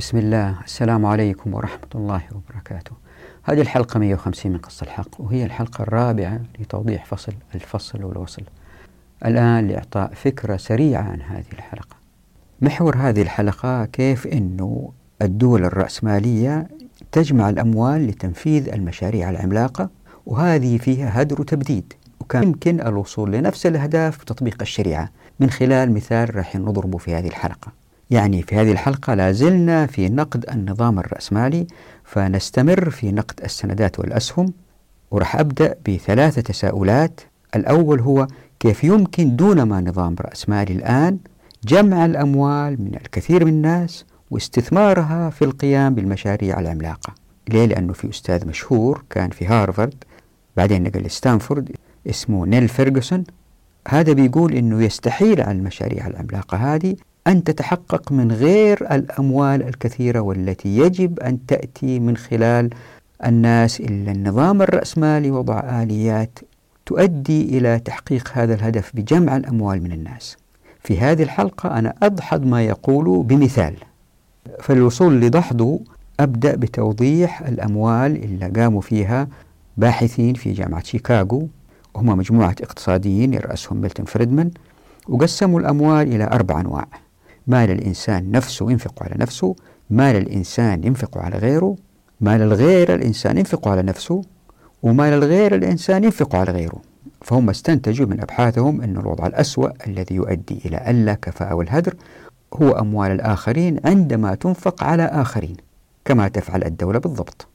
بسم الله السلام عليكم ورحمة الله وبركاته هذه الحلقة 150 من قصة الحق وهي الحلقة الرابعة لتوضيح فصل الفصل والوصل. الآن لإعطاء فكرة سريعة عن هذه الحلقة. محور هذه الحلقة كيف أنه الدول الرأسمالية تجمع الأموال لتنفيذ المشاريع العملاقة وهذه فيها هدر وتبديد وكان يمكن الوصول لنفس الأهداف بتطبيق الشريعة. من خلال مثال راح نضربه في هذه الحلقة. يعني في هذه الحلقة لازلنا في نقد النظام الرأسمالي فنستمر في نقد السندات والأسهم وراح أبدأ بثلاثة تساؤلات. الأول هو كيف يمكن دون ما نظام رأسمالي الآن جمع الأموال من الكثير من الناس واستثمارها في القيام بالمشاريع العملاقة؟ ليه؟ لأنه في أستاذ مشهور كان في هارفارد بعدين نقل لستانفورد اسمه نيل فيرجسون هذا بيقول أنه يستحيل على المشاريع العملاقة هذه أن تتحقق من غير الأموال الكثيرة والتي يجب أن تأتي من خلال الناس إلا النظام الرأسمالي وضع آليات تؤدي إلى تحقيق هذا الهدف بجمع الأموال من الناس. في هذه الحلقة أنا أدحض ما يقول بمثال. فالوصول لدحضه أبدأ بتوضيح الأموال اللي قاموا فيها باحثين في جامعة شيكاغو. وهم مجموعة اقتصاديين يرأسهم ميلتون فريدمان وقسموا الأموال إلى أربع أنواع. مال الإنسان نفسه ينفق على نفسه مال الإنسان ينفق على غيره مال الغير الإنسان ينفق على نفسه ومال الغير الإنسان ينفق على غيره. فهم استنتجوا من أبحاثهم أن الوضع الأسوأ الذي يؤدي إلى اللا كفاءة والهدر هو أموال الآخرين عندما تنفق على آخرين كما تفعل الدولة بالضبط.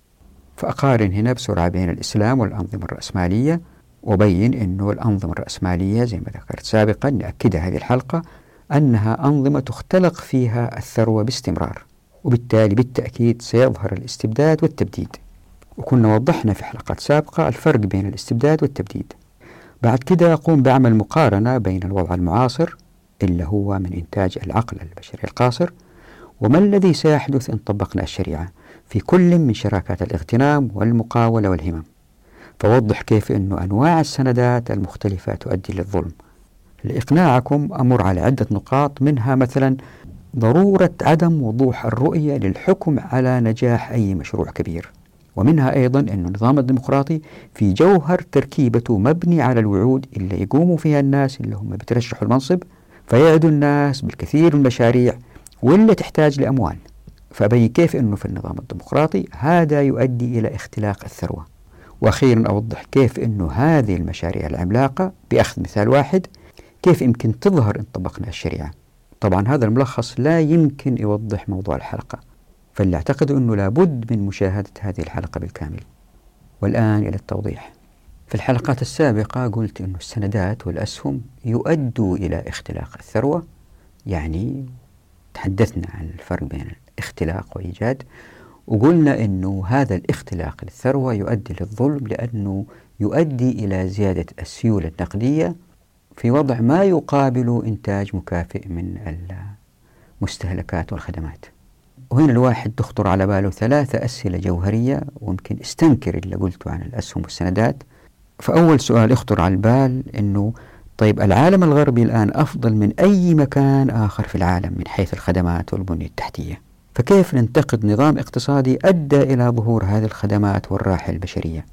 فأقارن هنا بسرعة بين الإسلام والأنظمة الرأسمالية وبين أنه الأنظمة الرأسمالية زي ما ذكرت سابقا نأكدها هذه الحلقة أنها أنظمة تختلق فيها الثروة باستمرار وبالتالي بالتأكيد سيظهر الاستبداد والتبديد. وكنا وضحنا في حلقات سابقة الفرق بين الاستبداد والتبديد. بعد كده أقوم بعمل مقارنة بين الوضع المعاصر اللي هو من إنتاج العقل البشري القاصر وما الذي سيحدث إن طبقنا الشريعة في كل من شراكات الاغتنام والمقاولة والهمم. فوضح كيف أن أنواع السندات المختلفة تؤدي للظلم. لإقناعكم أمر على عدة نقاط منها مثلا ضرورة عدم وضوح الرؤية للحكم على نجاح أي مشروع كبير. ومنها أيضا أن النظام الديمقراطي في جوهر تركيبته مبني على الوعود اللي يقوموا فيها الناس اللي هم بترشحوا المنصب فيعدوا الناس بالكثير من المشاريع واللي تحتاج لأموال. فأبين كيف أنه في النظام الديمقراطي هذا يؤدي إلى اختلاق الثروة. وأخيرا أوضح كيف أنه هذه المشاريع العملاقة بأخذ مثال واحد كيف يمكن تظهر إن طبقنا الشريعة؟ طبعا هذا الملخص لا يمكن يوضح موضوع الحلقة فاللي أعتقد أنه لابد من مشاهدة هذه الحلقة بالكامل. والآن إلى التوضيح. في الحلقات السابقة قلت أن السندات والأسهم يؤدوا إلى اختلاق الثروة يعني تحدثنا عن الفرق بين الاختلاق وإيجاد وقلنا أنه هذا الاختلاق للثروة يؤدي للظلم لأنه يؤدي إلى زيادة السيولة النقدية في وضع ما يقابل إنتاج مكافئ من المستهلكات والخدمات. وهنا الواحد تخطر على باله ثلاثة أسئلة جوهرية ويمكن استنكر اللي قلته عن الأسهم والسندات. فأول سؤال يخطر على البال أنه طيب العالم الغربي الآن أفضل من أي مكان آخر في العالم من حيث الخدمات والبنية التحتية؟ فكيف ننتقد نظام اقتصادي أدى إلى ظهور هذه الخدمات والراحة البشرية؟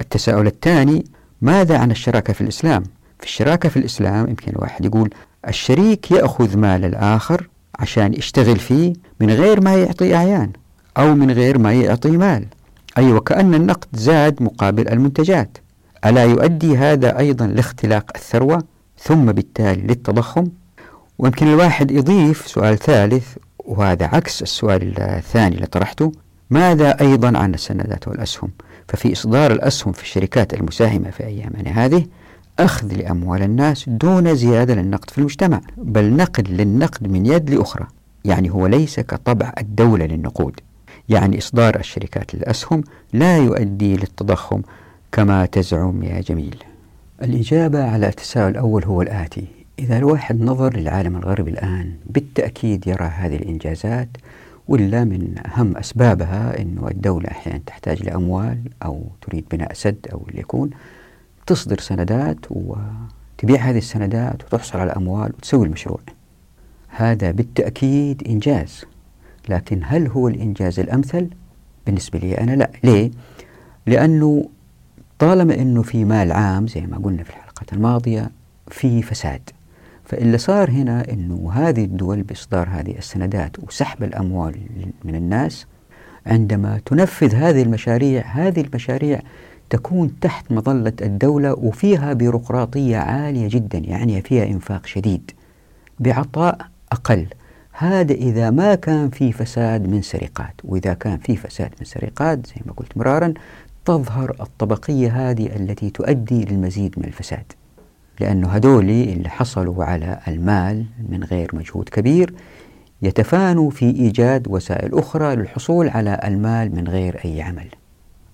التساؤل الثاني ماذا عن الشراكة في الإسلام؟ في الشراكة في الإسلام يمكن الواحد يقول الشريك يأخذ مال الآخر عشان يشتغل فيه من غير ما يعطي أعيان أو من غير ما يعطي مال. أي أيوة وكأن النقد زاد مقابل المنتجات. ألا يؤدي هذا أيضا لاختلاق الثروة ثم بالتالي للتضخم؟ ويمكن الواحد يضيف سؤال ثالث وهذا عكس السؤال الثاني اللي طرحته ماذا أيضا عن السندات والأسهم؟ ففي إصدار الأسهم في الشركات المساهمة في أيامنا هذه أخذ لأموال الناس دون زيادة للنقد في المجتمع بل نقل للنقد من يد لأخرى يعني هو ليس كطبع الدولة للنقود. يعني إصدار الشركات للأسهم لا يؤدي للتضخم كما تزعم يا جميل. الإجابة على التساؤل الأول هو الآتي. إذا الواحد نظر للعالم الغربي الآن بالتأكيد يرى هذه الإنجازات ولا من أهم أسبابها أنه الدولة أحيانا تحتاج لأموال أو تريد بناء سد أو اللي يكون تصدر سندات وتبيع هذه السندات وتحصل على أموال وتسوي المشروع هذا بالتأكيد إنجاز لكن هل هو الإنجاز الأمثل؟ بالنسبة لي أنا لا ليه؟ لأنه طالما أنه في مال عام زي ما قلنا في الحلقة الماضية في فساد فاللي صار هنا أنه هذه الدول بإصدار هذه السندات وسحب الأموال من الناس عندما تنفذ هذه المشاريع هذه المشاريع تكون تحت مظلة الدولة وفيها بيروقراطية عالية جدا يعني فيها إنفاق شديد. بعطاء أقل. هذا إذا ما كان في فساد من سرقات. وإذا كان في فساد من سرقات زي ما قلت مرارا تظهر الطبقية هذه التي تؤدي للمزيد من الفساد. لأنه هدول اللي حصلوا على المال من غير مجهود كبير يتفانوا في إيجاد وسائل أخرى للحصول على المال من غير أي عمل.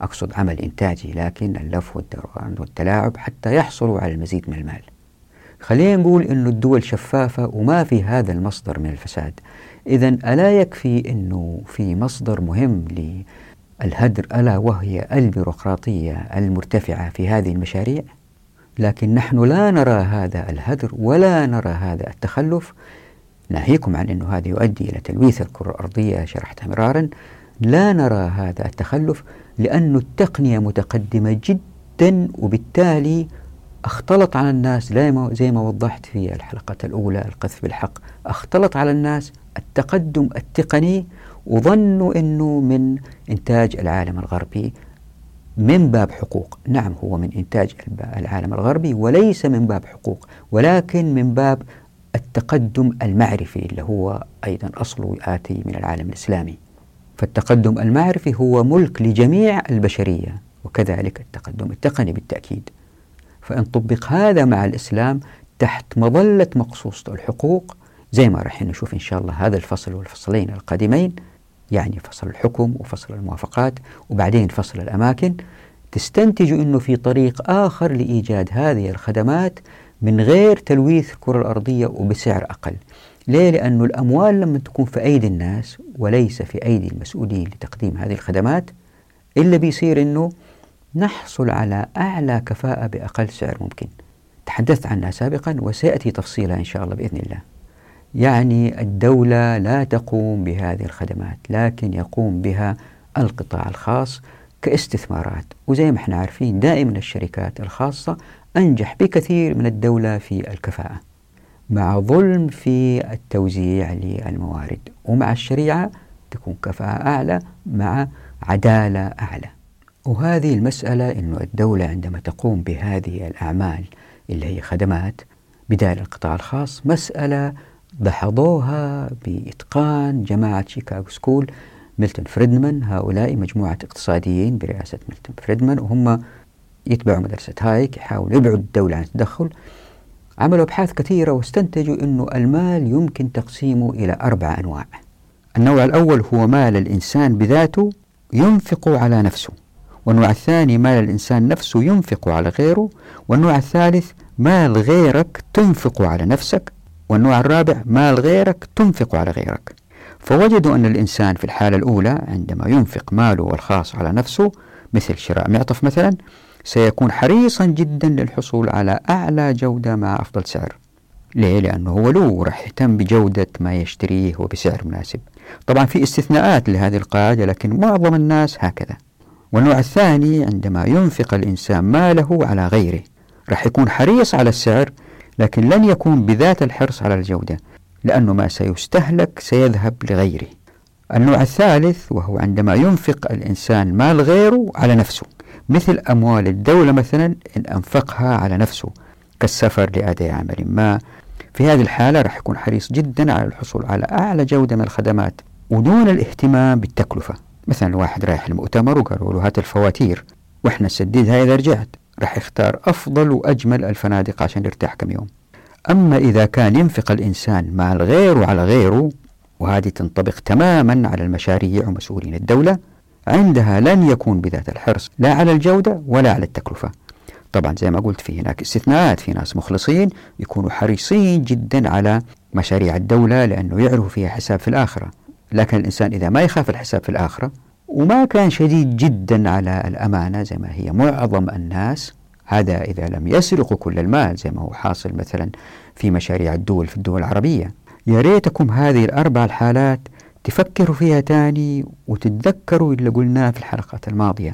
أقصد عمل إنتاجي لكن اللف والدوران والتلاعب حتى يحصلوا على المزيد من المال. خلينا نقول أن الدول شفافة وما في هذا المصدر من الفساد. إذا ألا يكفي أنه في مصدر مهم للهدر ألا وهي البيروقراطية المرتفعة في هذه المشاريع؟ لكن نحن لا نرى هذا الهدر ولا نرى هذا التخلف. ناهيكم عن أنه هذا يؤدي إلى تلويث الكرة الأرضية شرحتها مرارا. لا نرى هذا التخلف لأن التقنية متقدمة جدا وبالتالي اختلط على الناس زي ما وضحت في الحلقة الأولى القذف بالحق. اختلط على الناس التقدم التقني وظنوا أنه من إنتاج العالم الغربي من باب حقوق. نعم هو من إنتاج العالم الغربي وليس من باب حقوق ولكن من باب التقدم المعرفي اللي هو أيضا أصله آتي من العالم الإسلامي. فالتقدم المعرفي هو ملك لجميع البشرية وكذلك التقدم التقني بالتأكيد. فإن طبق هذا مع الإسلام تحت مظلة مقصوصة الحقوق زي ما راح نشوف إن شاء الله هذا الفصل والفصلين القادمين يعني فصل الحكم وفصل الموافقات وبعدين فصل الأماكن تستنتج أنه في طريق آخر لإيجاد هذه الخدمات من غير تلويث الكرة الأرضية وبسعر أقل. ليه؟ لأن الأموال لما تكون في أيدي الناس وليس في أيدي المسؤولين لتقديم هذه الخدمات إلا بيصير أنه نحصل على أعلى كفاءة بأقل سعر ممكن. تحدثت عنها سابقا وسيأتي تفصيلها إن شاء الله بإذن الله. يعني الدولة لا تقوم بهذه الخدمات لكن يقوم بها القطاع الخاص كاستثمارات. وزي ما إحنا عارفين دائما الشركات الخاصة أنجح بكثير من الدولة في الكفاءة. مع ظلم في التوزيع للموارد ومع الشريعة تكون كفاءة أعلى مع عدالة أعلى. وهذه المسألة أن الدولة عندما تقوم بهذه الأعمال اللي هي خدمات بدال القطاع الخاص مسألة دحضوها بإتقان جماعة شيكاغو school ميلتون فريدمان هؤلاء مجموعة اقتصاديين برئاسة ميلتون فريدمان وهم يتبعوا مدرسة هايك يحاولوا يبعدوا الدولة عن التدخل. عملوا أبحاث كثيرة واستنتجوا أنه المال يمكن تقسيمه إلى أربع أنواع. النوع الأول هو مال الإنسان بذاته ينفق على نفسه والنوع الثاني مال الإنسان نفسه ينفق على غيره والنوع الثالث مال غيرك تنفق على نفسك والنوع الرابع مال غيرك تنفق على غيرك. فوجدوا أن الإنسان في الحالة الأولى عندما ينفق ماله الخاص على نفسه مثل شراء معطف مثلا سيكون حريصا جدا للحصول على أعلى جودة مع أفضل سعر. ليه؟ لأنه هو له راح يهتم بجودة ما يشتريه وبسعر مناسب. طبعا في استثناءات لهذه القاعدة لكن معظم الناس هكذا. والنوع الثاني عندما ينفق الإنسان ماله على غيره راح يكون حريص على السعر لكن لن يكون بذات الحرص على الجودة لأنه ما سيستهلك سيذهب لغيره. النوع الثالث وهو عندما ينفق الإنسان مال غيره على نفسه. مثل أموال الدولة مثلا إن أنفقها على نفسه كالسفر لأداء عمل ما. في هذه الحالة راح يكون حريص جدا على الحصول على أعلى جودة من الخدمات ودون الاهتمام بالتكلفة. مثلا واحد رايح المؤتمر وقالوا له هات الفواتير وإحنا نسددها إذا رجعت. راح يختار أفضل وأجمل الفنادق عشان يرتاح كم يوم. أما إذا كان ينفق الإنسان مع الغير وعلى غيره وهذه تنطبق تماما على المشاريع ومسؤولين الدولة عندها لن يكون بذات الحرص لا على الجودة ولا على التكلفة. طبعا زي ما قلت في هناك استثناءات في ناس مخلصين يكونوا حريصين جدا على مشاريع الدولة لأنه يعرفوا فيها حساب في الآخرة. لكن الإنسان إذا ما يخاف الحساب في الآخرة وما كان شديد جدا على الأمانة زي ما هي معظم الناس هذا إذا لم يسرقوا كل المال زي ما هو حاصل مثلا في مشاريع الدول في الدول العربية. يا ريتكم هذه الأربع الحالات تفكروا فيها تاني وتتذكروا اللي قلناه في الحلقات الماضية.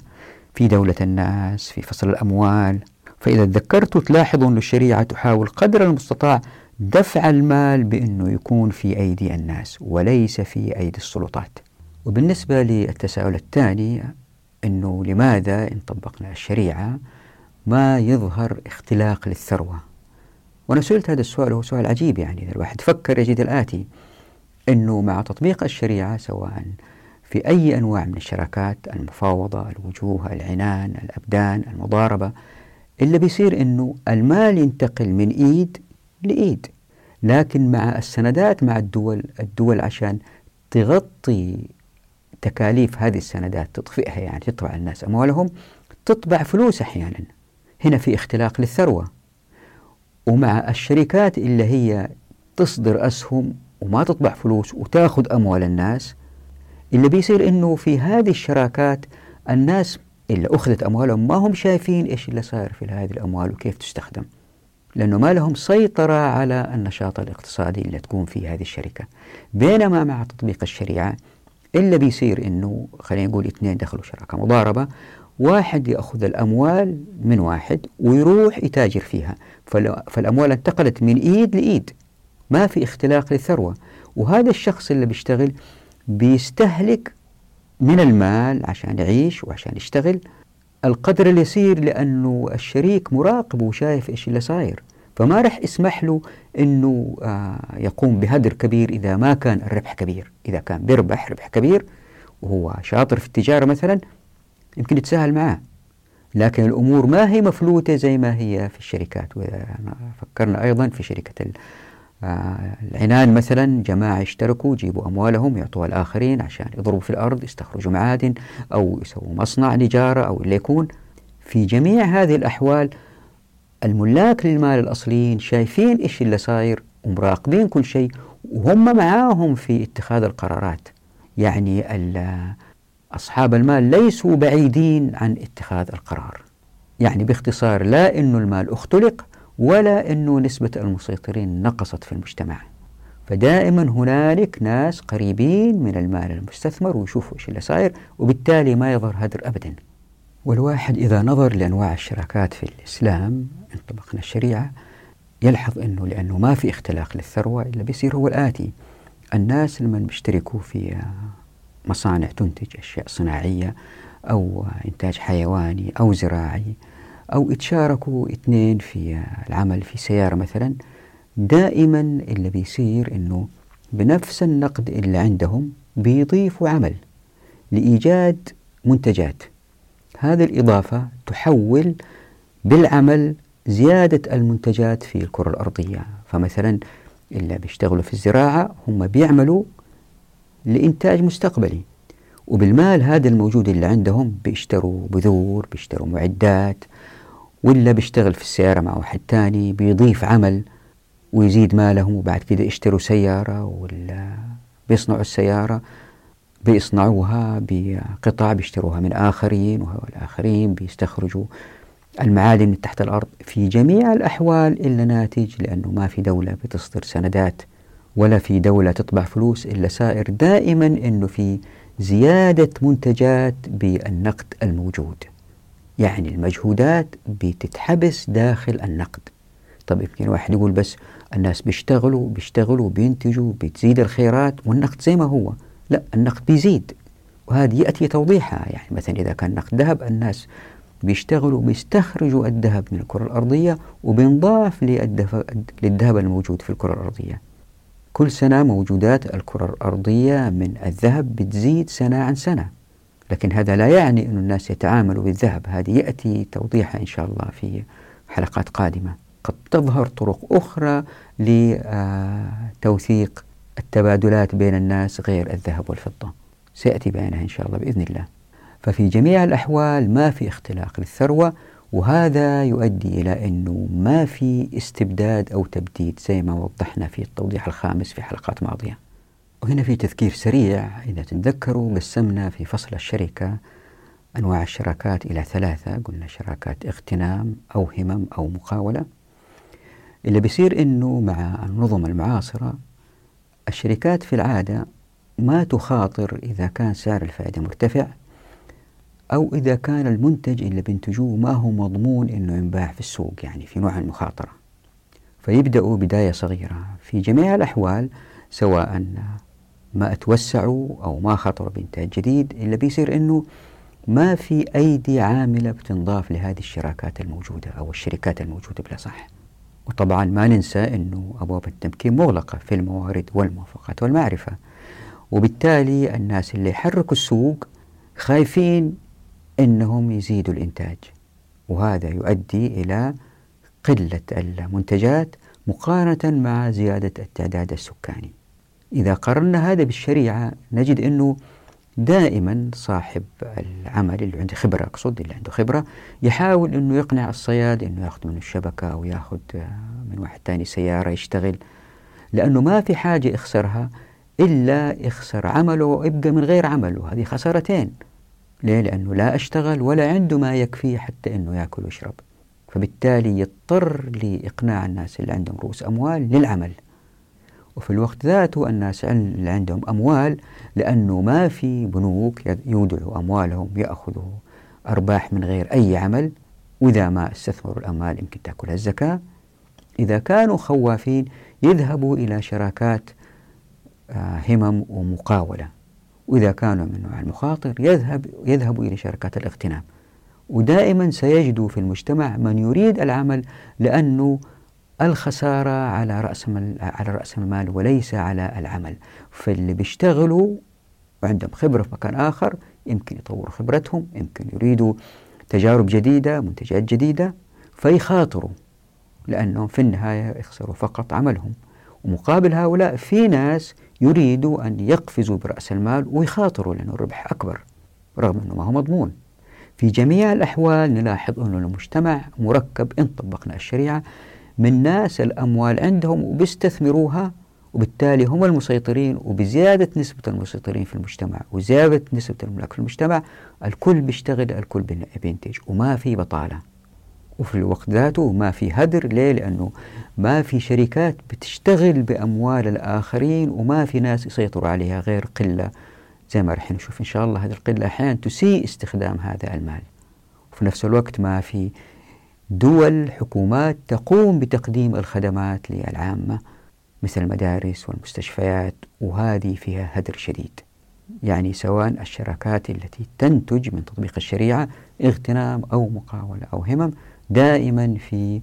في دولة الناس في فصل الأموال. فإذا تذكرتوا تلاحظوا أن الشريعة تحاول قدر المستطاع دفع المال بأنه يكون في أيدي الناس وليس في أيدي السلطات. وبالنسبة للتساؤل الثاني أنه لماذا إن طبقنا الشريعة؟ ما يظهر اختلاق للثروة؟ وأنا سئلت هذا السؤال وهو سؤال عجيب يعني إذا الواحد فكر يجد الآتي. أنه مع تطبيق الشريعة سواء في أي أنواع من الشراكات المفاوضة الوجوه العنان الأبدان المضاربة اللي بيصير أنه المال ينتقل من إيد لإيد. لكن مع السندات مع الدول الدول عشان تغطي تكاليف هذه السندات تطفئها يعني تطبع الناس أموالهم تطبع فلوس أحيانا. هنا في اختلاق للثروة. ومع الشركات اللي هي تصدر أسهم وما تطبع فلوس وتاخذ أموال الناس اللي بيصير إنه في هذه الشراكات الناس اللي أخذت أموالهم ما هم شايفين إيش اللي صاير في هذه الأموال وكيف تستخدم لأنه ما لهم سيطرة على النشاط الاقتصادي اللي تكون فيه هذه الشركة. بينما مع تطبيق الشريعة إلا بيصير إنه خلينا نقول اثنين دخلوا شراكة مضاربة واحد يأخذ الأموال من واحد ويروح يتاجر فيها فالأموال انتقلت من إيد لإيد. ما في اختلاق للثروة. وهذا الشخص اللي بيشتغل بيستهلك من المال عشان يعيش وعشان يشتغل القدر اليسير لأنه الشريك مراقب وشايف إيش اللي صاير. فما رح يسمح له أنه آه يقوم بهدر كبير إذا ما كان الربح كبير. إذا كان بيربح ربح كبير وهو شاطر في التجارة مثلا يمكن يتساهل معاه. لكن الأمور ما هي مفلوتة زي ما هي في الشركات. وإذا فكرنا أيضا في شركة العنان مثلا جماعة يشتركوا يجيبوا أموالهم يعطوها الآخرين عشان يضربوا في الأرض يستخرجوا معادن أو يسووا مصنع نجارة أو اللي يكون. في جميع هذه الأحوال الملاك للمال الأصليين شايفين إيش اللي صاير ومراقبين كل شيء وهم معاهم في اتخاذ القرارات. يعني أصحاب المال ليسوا بعيدين عن اتخاذ القرار. يعني باختصار لا أنه المال اختلق ولا أنه نسبة المسيطرين نقصت في المجتمع فدائما هنالك ناس قريبين من المال المستثمر ويشوفوا إيش اللي صاير وبالتالي ما يظهر هدر ابدا. والواحد إذا نظر لأنواع الشراكات في الإسلام ان طبقنا الشريعة يلحظ إنه لأنه ما في اختلاق للثروة إلا بيصير هو الآتي الناس لما بيشتركوا في مصانع تنتج أشياء صناعية أو إنتاج حيواني أو زراعي أو يتشاركوا اثنين في العمل في سيارة مثلا دائما اللي بيصير أنه بنفس النقد اللي عندهم بيضيفوا عمل لإيجاد منتجات. هذه الإضافة تحول بالعمل زيادة المنتجات في الكرة الأرضية. فمثلا اللي بيشتغلوا في الزراعة هم بيعملوا لإنتاج مستقبلي وبالمال هذا الموجود اللي عندهم بيشتروا بذور بيشتروا معدات ولا بيشتغل في السيارة مع واحد تاني بيضيف عمل ويزيد مالهم وبعد كده يشتروا سيارة ولا بيصنعوا السيارة بيصنعوها بقطع بيشتروها من آخرين والآخرين بيستخرجوا المعادن من تحت الأرض. في جميع الأحوال إلا ناتج لأنه ما في دولة بتصدر سندات ولا في دولة تطبع فلوس إلا سائر. دائما أنه في زيادة منتجات بالنقد الموجود. يعني المجهودات بتتحبس داخل النقد. طب يمكن واحد يقول بس الناس بيشتغلوا بيشتغلوا بينتجوا بتزيد الخيرات والنقد زي ما هو. لا النقد بيزيد وهذه يأتي توضيحها. يعني مثلا إذا كان نقد ذهب الناس بيشتغلوا بيستخرجوا الذهب من الكرة الأرضية وبينضاف للذهب الموجود في الكرة الأرضية. كل سنة موجودات الكرة الأرضية من الذهب بتزيد سنة عن سنة. لكن هذا لا يعني أن الناس يتعاملوا بالذهب. هذه يأتي توضيحها إن شاء الله في حلقات قادمة. قد تظهر طرق أخرى لتوثيق التبادلات بين الناس غير الذهب والفضة. سيأتي بيانها إن شاء الله بإذن الله. ففي جميع الأحوال ما في اختلاق للثروة وهذا يؤدي إلى أنه ما في استبداد أو تبديد زي ما وضحنا في التوضيح الخامس في حلقات ماضية. وهنا في تذكير سريع إذا تتذكروا قسمنا في فصل الشركة أنواع الشراكات إلى ثلاثة قلنا شراكات اغتنام أو همم أو مقاولة. اللي بيصير إنه مع النظم المعاصرة الشركات في العادة ما تخاطر إذا كان سعر الفائدة مرتفع أو إذا كان المنتج اللي بينتجوه ما هو مضمون أنه ينباع في السوق يعني في نوع المخاطرة. فيبدأوا بداية صغيرة. في جميع الأحوال سواء ما اتوسعوا أو ما خطروا بإنتاج جديد اللي بيصير أنه ما في أيدي عاملة بتنضاف لهذه الشراكات الموجودة أو الشركات الموجودة بلا صح. وطبعا ما ننسى أنه أبواب التمكين مغلقة في الموارد والموافقات والمعرفة. وبالتالي الناس اللي يحركوا السوق خايفين أنهم يزيدوا الإنتاج. وهذا يؤدي إلى قلة المنتجات مقارنة مع زيادة التعداد السكاني. إذا قارنا هذا بالشريعة نجد أنه دائما صاحب العمل اللي عنده خبرة أقصد اللي عنده خبرة يحاول أنه يقنع الصياد أنه يأخذ منه الشبكة أو يأخذ من واحد تاني سيارة يشتغل لأنه ما في حاجة يخسرها إلا يخسر عمله ويبقى من غير عمل وهذه خسارتين. ليه؟ لأنه لا أشتغل ولا عنده ما يكفيه حتى أنه يأكل ويشرب. فبالتالي يضطر لإقناع الناس اللي عندهم رؤوس أموال للعمل. وفي الوقت ذاته الناس اللي عندهم أموال لأنه ما في بنوك يودعوا أموالهم يأخذوا أرباح من غير أي عمل وإذا ما استثمروا الأموال يمكن تأكلها الزكاة. إذا كانوا خوافين يذهبوا إلى شراكات آه، همم ومقاولة. وإذا كانوا من نوع المخاطر يذهب يذهبوا إلى شركات الاغتنام. ودائما سيجدوا في المجتمع من يريد العمل لأنه الخسارة على رأس على رأس المال وليس على العمل. فاللي بيشتغلوا وعندهم خبرة في مكان آخر يمكن يطوروا خبرتهم يمكن يريدوا تجارب جديدة منتجات جديدة فيخاطروا لأنهم في النهاية يخسروا فقط عملهم. ومقابل هؤلاء في ناس يريدوا أن يقفزوا برأس المال ويخاطروا لأنه الربح أكبر رغم أنه ما هو مضمون. في جميع الأحوال نلاحظ أن المجتمع مركب إن طبقنا الشريعة من ناس الأموال عندهم وبيستثمروها وبالتالي هم المسيطرين وبزيادة نسبة المسيطرين في المجتمع وزيادة نسبة الملاك في المجتمع الكل بيشتغل الكل بينتج وما في بطالة وفي الوقت ذاته ما في هدر ليه؟ لأنه ما في شركات بتشتغل بأموال الآخرين وما في ناس يسيطروا عليها غير قلة زي ما رح نشوف إن شاء الله هذه القلة أحيانا تسيء استخدام هذا المال وفي نفس الوقت ما في دول حكومات تقوم بتقديم الخدمات للعامة مثل المدارس والمستشفيات وهذه فيها هدر شديد. يعني سواء الشراكات التي تنتج من تطبيق الشريعة اغتنام أو مقاولة أو همم دائما في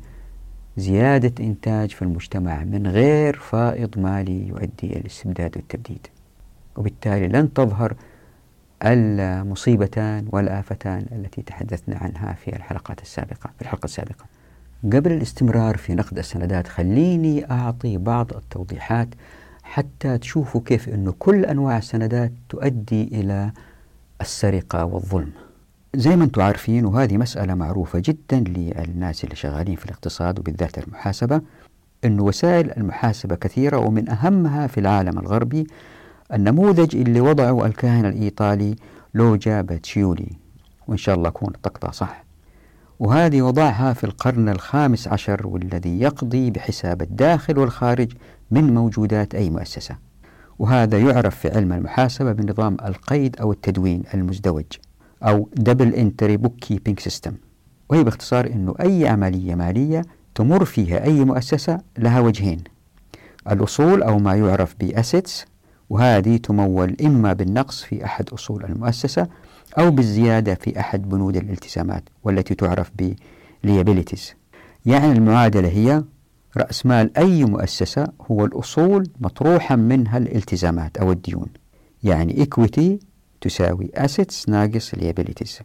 زيادة إنتاج في المجتمع من غير فائض مالي يؤدي إلى الاستبداد والتبديد وبالتالي لن تظهر المصيبتان والآفتان التي تحدثنا عنها في الحلقات السابقة في الحلقة السابقة. قبل الاستمرار في نقد السندات خليني أعطي بعض التوضيحات حتى تشوفوا كيف أنه كل أنواع السندات تؤدي إلى السرقة والظلم. زي ما أنتم عارفين وهذه مسألة معروفة جدا للناس اللي شغالين في الاقتصاد وبالذات المحاسبة أن وسائل المحاسبة كثيرة ومن أهمها في العالم الغربي النموذج اللي وضعه الكاهن الإيطالي لوجا باتشيولي وإن شاء الله أكون تقطع صح. وهذه وضعها في القرن الخامس عشر والذي يقضي بحساب الداخل والخارج من موجودات أي مؤسسة. وهذا يعرف في علم المحاسبة بنظام القيد أو التدوين المزدوج أو Double Entry Bookkeeping System. وهي باختصار أنه أي عملية مالية تمر فيها أي مؤسسة لها وجهين. الأصول أو ما يعرف بأسيتس وهذه تمول إما بالنقص في أحد أصول المؤسسة أو بالزيادة في أحد بنود الالتزامات والتي تعرف ب liabilities. يعني المعادلة هي رأس مال أي مؤسسة هو الأصول مطروحا منها الالتزامات أو الديون. يعني equity تساوي assets ناقص liabilities.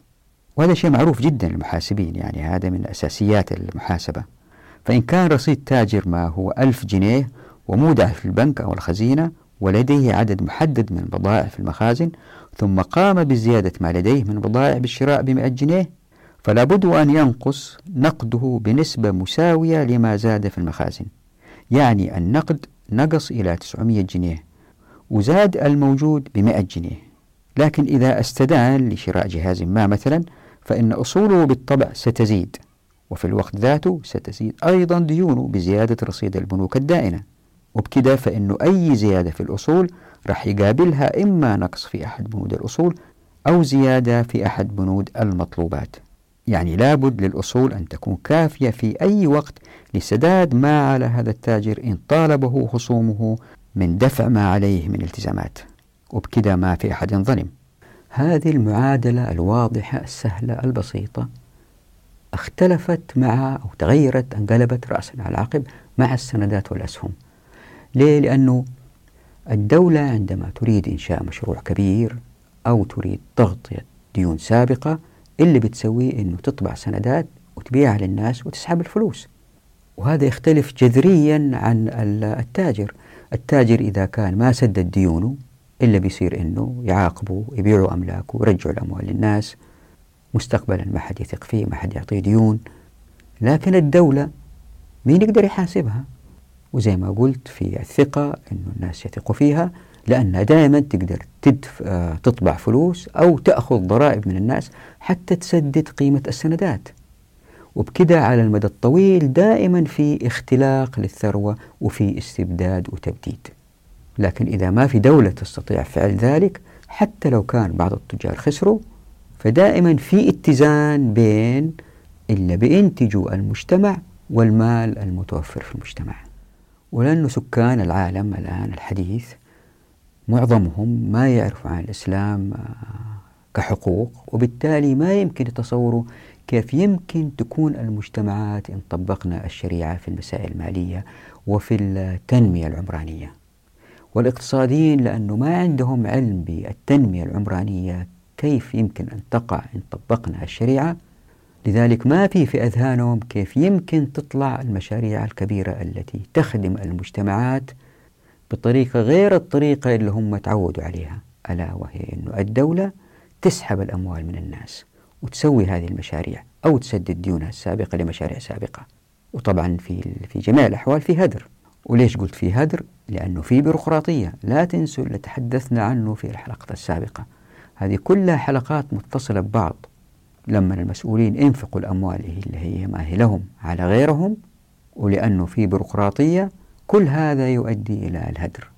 وهذا شيء معروف جدا للمحاسبين يعني هذا من أساسيات المحاسبة. فإن كان رصيد تاجر ما هو ألف جنيه ومودع في البنك أو الخزينة ولديه عدد محدد من البضائع في المخازن ثم قام بزيادة ما لديه من بضائع بالشراء بمئة جنيه فلا بد أن ينقص نقده بنسبة مساوية لما زاد في المخازن. يعني النقد نقص إلى 900 جنيه وزاد الموجود بمئة جنيه. لكن إذا استدان لشراء جهاز ما مثلا فإن أصوله بالطبع ستزيد وفي الوقت ذاته ستزيد أيضا ديونه بزيادة رصيد البنوك الدائنة. وبكده فإنه أي زيادة في الأصول راح يقابلها إما نقص في أحد بنود الأصول أو زيادة في أحد بنود المطلوبات. يعني لابد للأصول أن تكون كافية في أي وقت لسداد ما على هذا التاجر إن طالبه خصومه من دفع ما عليه من التزامات. وبكذا ما في أحد ظلم. هذه المعادلة الواضحة السهلة البسيطة. اختلفت مع أو تغيرت انقلبت رأسا على عقب مع السندات والأسهم. ليه؟ لأنه الدولة عندما تريد إنشاء مشروع كبير أو تريد تغطية ديون سابقة اللي بتسويه أنه تطبع سندات وتبيعها للناس وتسحب الفلوس. وهذا يختلف جذريا عن التاجر. التاجر إذا كان ما سدد ديونه إلا بيصير أنه يعاقبوا يبيعوا أملاكه ويرجعوا الأموال للناس. مستقبلا ما حد يثق فيه ما حد يعطيه ديون. لكن الدولة مين يقدر يحاسبها؟ وزي ما قلت في الثقة أنه الناس يثقوا فيها لأنها دائما تقدر تدف... آه، تطبع فلوس أو تأخذ ضرائب من الناس حتى تسدد قيمة السندات. وبكده على المدى الطويل دائما في اختلاق للثروة وفي استبداد وتبديد. لكن إذا ما في دولة تستطيع فعل ذلك حتى لو كان بعض التجار خسروا فدائما في اتزان بين اللي بينتجوا المجتمع والمال المتوفر في المجتمع. ولأن سكان العالم الآن الحديث معظمهم ما يعرفوا عن الإسلام آه، كحقوق وبالتالي ما يمكن يتصوروا كيف يمكن تكون المجتمعات إن طبقنا الشريعة في المسائل المالية وفي التنمية العمرانية. والاقتصاديين لأنه ما عندهم علم بالتنمية العمرانية كيف يمكن أن تقع إن طبقنا الشريعة؟ لذلك ما في في أذهانهم كيف يمكن تطلع المشاريع الكبيرة التي تخدم المجتمعات بطريقة غير الطريقة اللي هم تعودوا عليها ألا وهي أن الدولة تسحب الأموال من الناس وتسوي هذه المشاريع أو تسدد ديونها السابقة لمشاريع سابقة. وطبعا في في جميع الأحوال في هدر. وليش قلت في هدر؟ لأنه في بيروقراطية. لا تنسوا اللي تحدثنا عنه في الحلقة السابقة. هذه كلها حلقات متصلة ببعض. لما المسؤولين ينفقوا الأموال اللي هي ما هي لهم على غيرهم ولأنه في بيروقراطية كل هذا يؤدي إلى الهدر.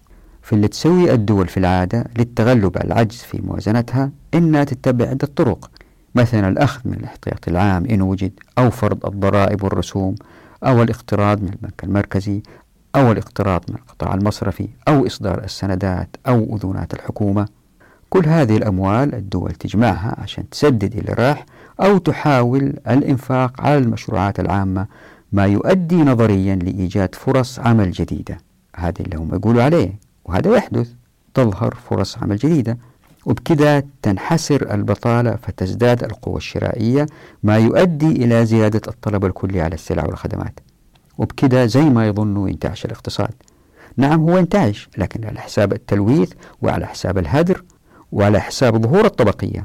في اللي تسوي الدول في العادة للتغلب على العجز في موازنتها إنها تتبع عدة طرق. مثلا الأخذ من الاحتياطي العام إن وجد أو فرض الضرائب والرسوم أو الاقتراض من البنك المركزي أو الاقتراض من القطاع المصرفي أو إصدار السندات أو أذونات الحكومة. كل هذه الأموال الدول تجمعها عشان تسدد اللي راح أو تحاول الإنفاق على المشروعات العامة ما يؤدي نظريا لإيجاد فرص عمل جديدة. هذا اللي هم يقولوا عليه وهذا يحدث. تظهر فرص عمل جديدة. وبكذا تنحسر البطالة فتزداد القوة الشرائية ما يؤدي إلى زيادة الطلب الكلي على السلع والخدمات. وبكذا زي ما يظنوا ينتعش الاقتصاد. نعم هو ينتعش لكن على حساب التلويث وعلى حساب الهدر وعلى حساب ظهور الطبقية.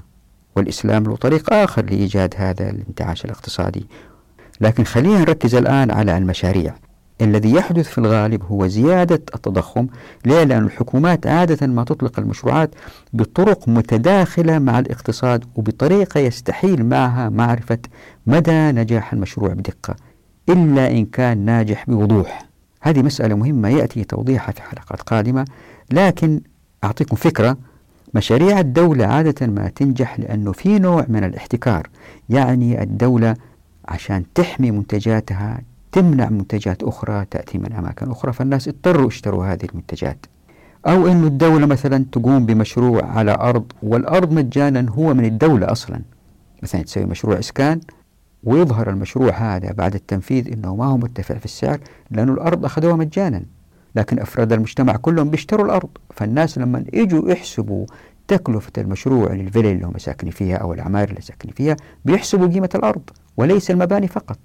والإسلام له طريق آخر لإيجاد هذا الانتعاش الاقتصادي. لكن خلينا نركز الآن على المشاريع. الذي يحدث في الغالب هو زيادة التضخم ليه؟ لأن الحكومات عادة ما تطلق المشروعات بطرق متداخلة مع الاقتصاد وبطريقة يستحيل معها معرفة مدى نجاح المشروع بدقة إلا إن كان ناجح بوضوح. هذه مسألة مهمة يأتي توضيحها في حلقات قادمة لكن أعطيكم فكرة مشاريع الدولة عادة ما تنجح لأنه في نوع من الاحتكار يعني الدولة عشان تحمي منتجاتها تمنع منتجات أخرى تأتي من أماكن أخرى فالناس اضطروا يشتروا هذه المنتجات. أو أن الدولة مثلا تقوم بمشروع على أرض والأرض مجانا هو من الدولة أصلا. مثلا تسوي مشروع إسكان ويظهر المشروع هذا بعد التنفيذ أنه ما هو مرتفع في السعر لأن الأرض أخذوها مجانا. لكن أفراد المجتمع كلهم بيشتروا الأرض. فالناس لما يجوا يحسبوا تكلفة المشروع للفيلا اللي هم ساكنين فيها أو العماير اللي ساكنين فيها بيحسبوا قيمة الأرض وليس المباني فقط.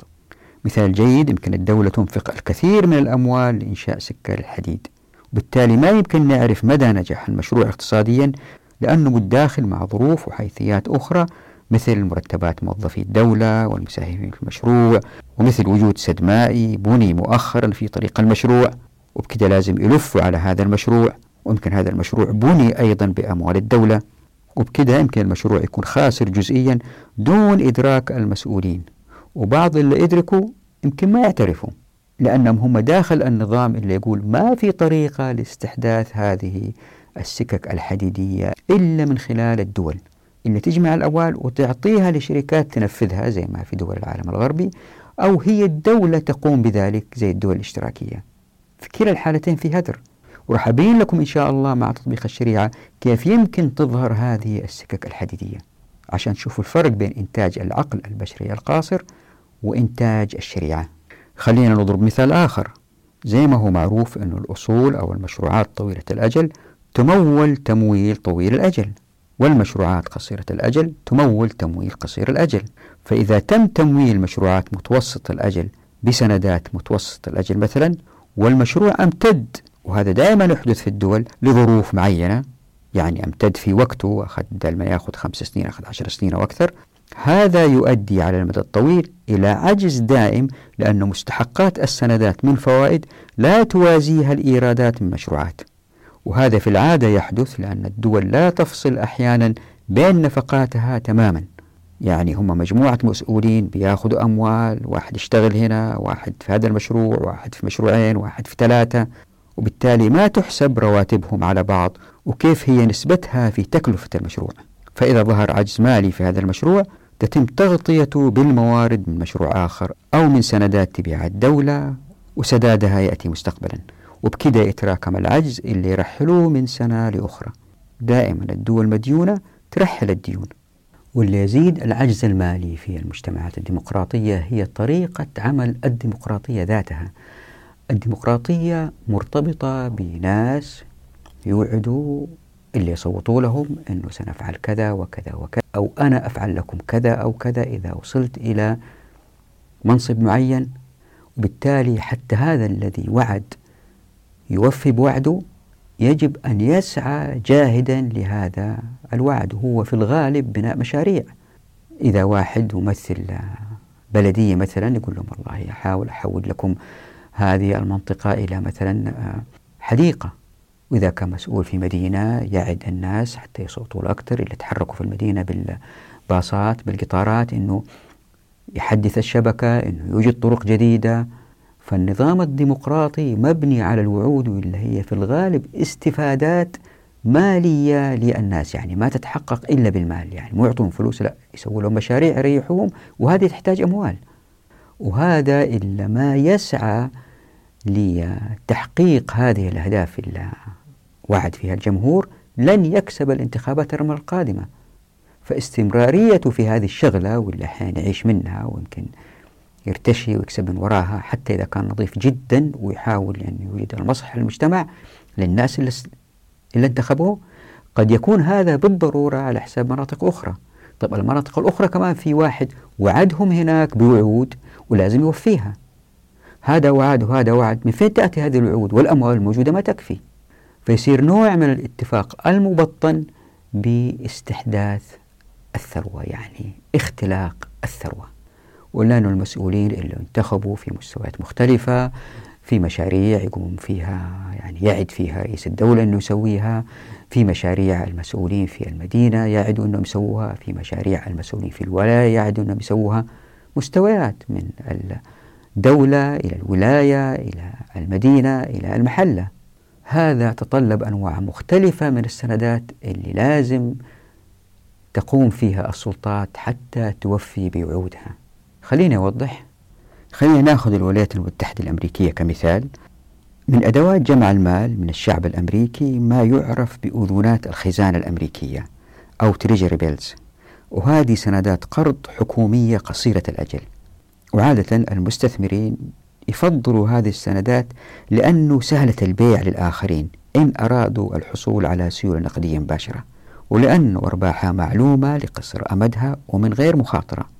مثال جيد يمكن الدولة تنفق الكثير من الأموال لإنشاء سكة الحديد. وبالتالي ما يمكن نعرف مدى نجاح المشروع اقتصاديا لأنه متداخل مع ظروف وحيثيات أخرى مثل مرتبات موظفي الدولة والمساهمين في المشروع ومثل وجود سد مائي بني مؤخرا في طريق المشروع. وبكده لازم يلفوا على هذا المشروع ويمكن هذا المشروع بني أيضا بأموال الدولة. وبكده يمكن المشروع يكون خاسر جزئيا دون إدراك المسؤولين. وبعض اللي يدركوا يمكن ما يعترفوا لأنهم هم داخل النظام اللي يقول ما في طريقة لاستحداث هذه السكك الحديدية إلا من خلال الدول. اللي تجمع الأموال وتعطيها لشركات تنفذها زي ما في دول العالم الغربي أو هي الدولة تقوم بذلك زي الدول الاشتراكية. في كلا الحالتين في هدر. وراح أبين لكم إن شاء الله مع تطبيق الشريعة كيف يمكن تظهر هذه السكك الحديدية. عشان تشوفوا الفرق بين إنتاج العقل البشري القاصر وإنتاج الشريعة. خلينا نضرب مثال آخر. زي ما هو معروف أن الأصول أو المشروعات طويلة الأجل تمول تمويل طويل الأجل والمشروعات قصيرة الأجل تمول تمويل قصير الأجل. فإذا تم تمويل مشروعات متوسط الأجل بسندات متوسط الأجل مثلا والمشروع أمتد وهذا دائما يحدث في الدول لظروف معينة. يعني أمتد في وقته أخذ بدل ما يأخذ خمس سنين أخذ عشر سنين أو أكثر. هذا يؤدي على المدى الطويل إلى عجز دائم لأن مستحقات السندات من فوائد لا توازيها الإيرادات من مشروعات. وهذا في العادة يحدث لأن الدول لا تفصل أحيانا بين نفقاتها تماما. يعني هم مجموعة مسؤولين بياخذوا أموال واحد يشتغل هنا واحد في هذا المشروع واحد في مشروعين واحد في ثلاثة وبالتالي ما تحسب رواتبهم على بعض وكيف هي نسبتها في تكلفة المشروع. فإذا ظهر عجز مالي في هذا المشروع تتم تغطيته بالموارد من مشروع آخر أو من سندات تبيعها الدولة وسدادها يأتي مستقبلا. وبكده يتراكم العجز اللي يرحلوه من سنة لأخرى. دائما الدول المديونة ترحل الديون. واللي يزيد العجز المالي في المجتمعات الديمقراطية هي طريقة عمل الديمقراطية ذاتها. الديمقراطية مرتبطة بناس يوعدوا اللي يصوتوا لهم أنه سنفعل كذا وكذا وكذا أو أنا أفعل لكم كذا أو كذا إذا وصلت إلى منصب معين. وبالتالي حتى هذا الذي وعد يوفي بوعده يجب أن يسعى جاهدا لهذا الوعد هو في الغالب بناء مشاريع. إذا واحد ممثل بلدية مثلا يقول لهم والله أحاول أحول لكم هذه المنطقة إلى مثلا حديقة. وإذا كان مسؤول في مدينة يعد الناس حتى يصوتوا أكثر اللي يتحركوا في المدينة بالباصات بالقطارات أنه يحدث الشبكة أنه يوجد طرق جديدة. فالنظام الديمقراطي مبني على الوعود واللي هي في الغالب استفادات مالية للناس يعني ما تتحقق إلا بالمال يعني مو يعطون فلوس لا يسووا لهم مشاريع يريحوهم وهذه تحتاج أموال. وهذا إلا ما يسعى لتحقيق هذه الأهداف اللي وعد فيها الجمهور لن يكسب الانتخابات الرمى القادمة. فاستمراريته في هذه الشغلة واللي أحيانا يعيش منها ويمكن يرتشي ويكسب من وراها حتى إذا كان نظيف جدا ويحاول أن يعني يوجد المصلحة للمجتمع للناس اللي, اللي انتخبوه. قد يكون هذا بالضرورة على حساب مناطق أخرى. طيب المناطق الأخرى كمان في واحد وعدهم هناك بوعود ولازم يوفيها. هذا وعد وهذا وعد من فين تأتي هذه الوعود والأموال الموجودة ما تكفي؟ فيصير نوع من الاتفاق المبطن باستحداث الثروة يعني اختلاق الثروة. ولأن المسؤولين اللي انتخبوا في مستويات مختلفة في مشاريع يقوم فيها يعني يعد فيها رئيس الدولة أنه يسويها في مشاريع المسؤولين في المدينة يعدوا أنهم يسووها في مشاريع المسؤولين في الولاية يعدوا أنهم يسووها. مستويات من الدولة إلى الولاية إلى المدينة إلى المحلة. هذا تطلب أنواع مختلفة من السندات اللي لازم تقوم فيها السلطات حتى توفي بوعودها خليني أوضح. خلينا ناخذ الولايات المتحدة الأمريكية كمثال. من أدوات جمع المال من الشعب الأمريكي ما يعرف بأذونات الخزانة الأمريكية أو treasury bills وهذه سندات قرض حكومية قصيرة الأجل. وعادة المستثمرين يفضلوا هذه السندات لأنه سهلة البيع للآخرين إن أرادوا الحصول على سيولة نقدية مباشرة ولأن أرباحها معلومة لقصر أمدها ومن غير مخاطرة.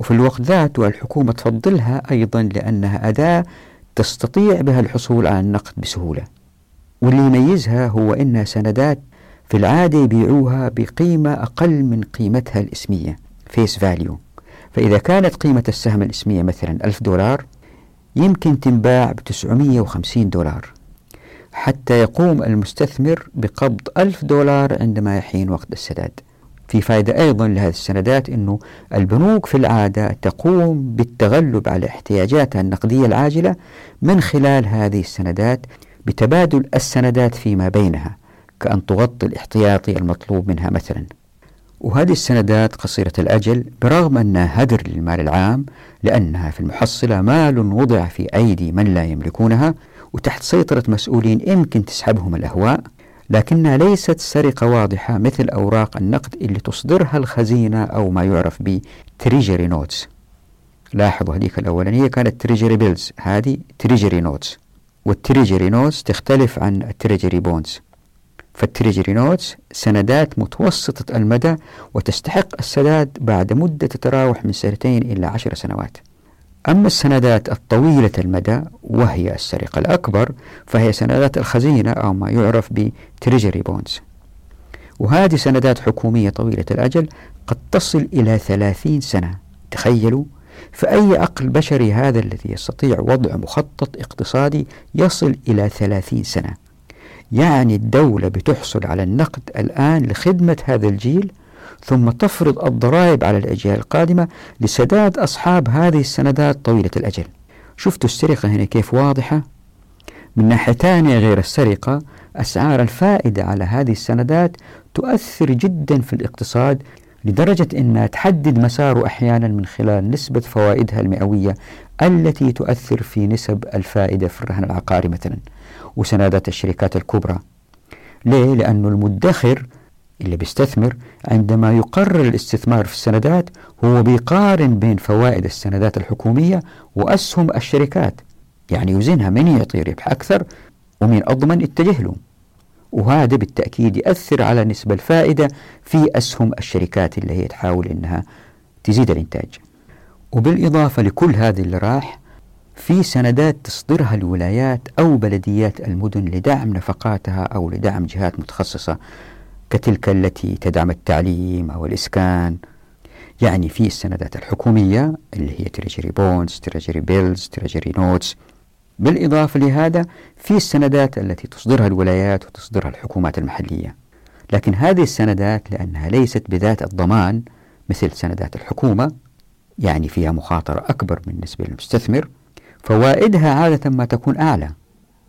وفي الوقت ذاته الحكومة تفضلها أيضا لأنها أداة تستطيع بها الحصول على النقد بسهولة. واللي يميزها هو أنها سندات في العادة يبيعوها بقيمة أقل من قيمتها الإسمية face value فإذا كانت قيمة السهم الإسمية مثلا ألف دولار يمكن تنباع ب 950 دولار. حتى يقوم المستثمر بقبض ألف دولار عندما يحين وقت السداد. في فائدة أيضا لهذه السندات أنه البنوك في العادة تقوم بالتغلب على احتياجاتها النقدية العاجلة من خلال هذه السندات بتبادل السندات فيما بينها كأن تغطي الاحتياطي المطلوب منها مثلا. وهذه السندات قصيرة الأجل برغم أنها هدر للمال العام لأنها في المحصلة مال وضع في أيدي من لا يملكونها وتحت سيطرة مسؤولين يمكن تسحبهم الأهواء لكنها ليست سرقة واضحة مثل أوراق النقد اللي تصدرها الخزينة أو ما يعرف ب treasury notes لاحظوا هذيك الأولانية كانت treasury bills هذه treasury notes وال treasury notes تختلف عن ال treasury bonds فال treasury notes سندات متوسطة المدى وتستحق السداد بعد مدة تتراوح من سنتين إلى عشر سنوات. أما السندات الطويلة المدى وهي السرقة الأكبر فهي سندات الخزينة أو ما يعرف ب treasury bonds. وهذه سندات حكومية طويلة الأجل قد تصل إلى ثلاثين سنة. تخيلوا فأي عقل بشري هذا الذي يستطيع وضع مخطط اقتصادي يصل إلى ثلاثين سنة؟ يعني الدولة بتحصل على النقد الآن لخدمة هذا الجيل ثم تفرض الضرائب على الأجيال القادمة لسداد أصحاب هذه السندات طويلة الأجل. شفتوا السرقة هنا كيف واضحة؟ من ناحية ثانية غير السرقة أسعار الفائدة على هذه السندات تؤثر جدا في الاقتصاد لدرجة أنها تحدد مساره أحيانا من خلال نسبة فوائدها المئوية التي تؤثر في نسب الفائدة في الرهن العقاري مثلا وسندات الشركات الكبرى. ليه؟ لأنه المدخر اللي بيستثمر عندما يقرر الاستثمار في السندات هو بيقارن بين فوائد السندات الحكومية وأسهم الشركات. يعني يوزنها من يعطي ربح أكثر ومن أضمن يتجه له. وهذا بالتأكيد يأثر على نسبة الفائدة في أسهم الشركات اللي هي تحاول أنها تزيد الإنتاج. وبالإضافة لكل هذه اللي راح في سندات تصدرها الولايات أو بلديات المدن لدعم نفقاتها أو لدعم جهات متخصصة كتلك التي تدعم التعليم أو الإسكان يعني في السندات الحكومية اللي هي treasury bonds treasury bills treasury notes بالإضافة لهذا في السندات التي تصدرها الولايات وتصدرها الحكومات المحلية. لكن هذه السندات لأنها ليست بذات الضمان مثل سندات الحكومة يعني فيها مخاطرة أكبر بالنسبة للمستثمر فوائدها عادة ما تكون أعلى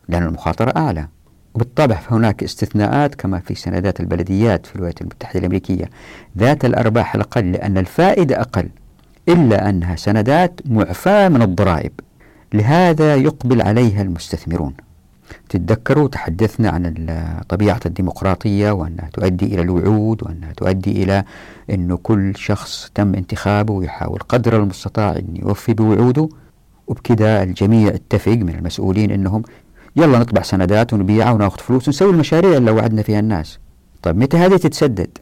لأن المخاطرة أعلى. وبالطبع فهناك استثناءات كما في سندات البلديات في الولايات المتحدة الأمريكية. ذات الأرباح الأقل لأن الفائدة أقل إلا أنها سندات معفاة من الضرائب. لهذا يقبل عليها المستثمرون. تتذكروا تحدثنا عن طبيعة الديمقراطية وأنها تؤدي إلى الوعود وأنها تؤدي إلى أنه كل شخص تم انتخابه ويحاول قدر المستطاع أن يوفي بوعوده. وبكذا الجميع اتفق من المسؤولين أنهم يلا نطبع سندات ونبيعها وناخذ فلوس ونسوي المشاريع اللي وعدنا فيها الناس. طيب متى هذه تتسدد؟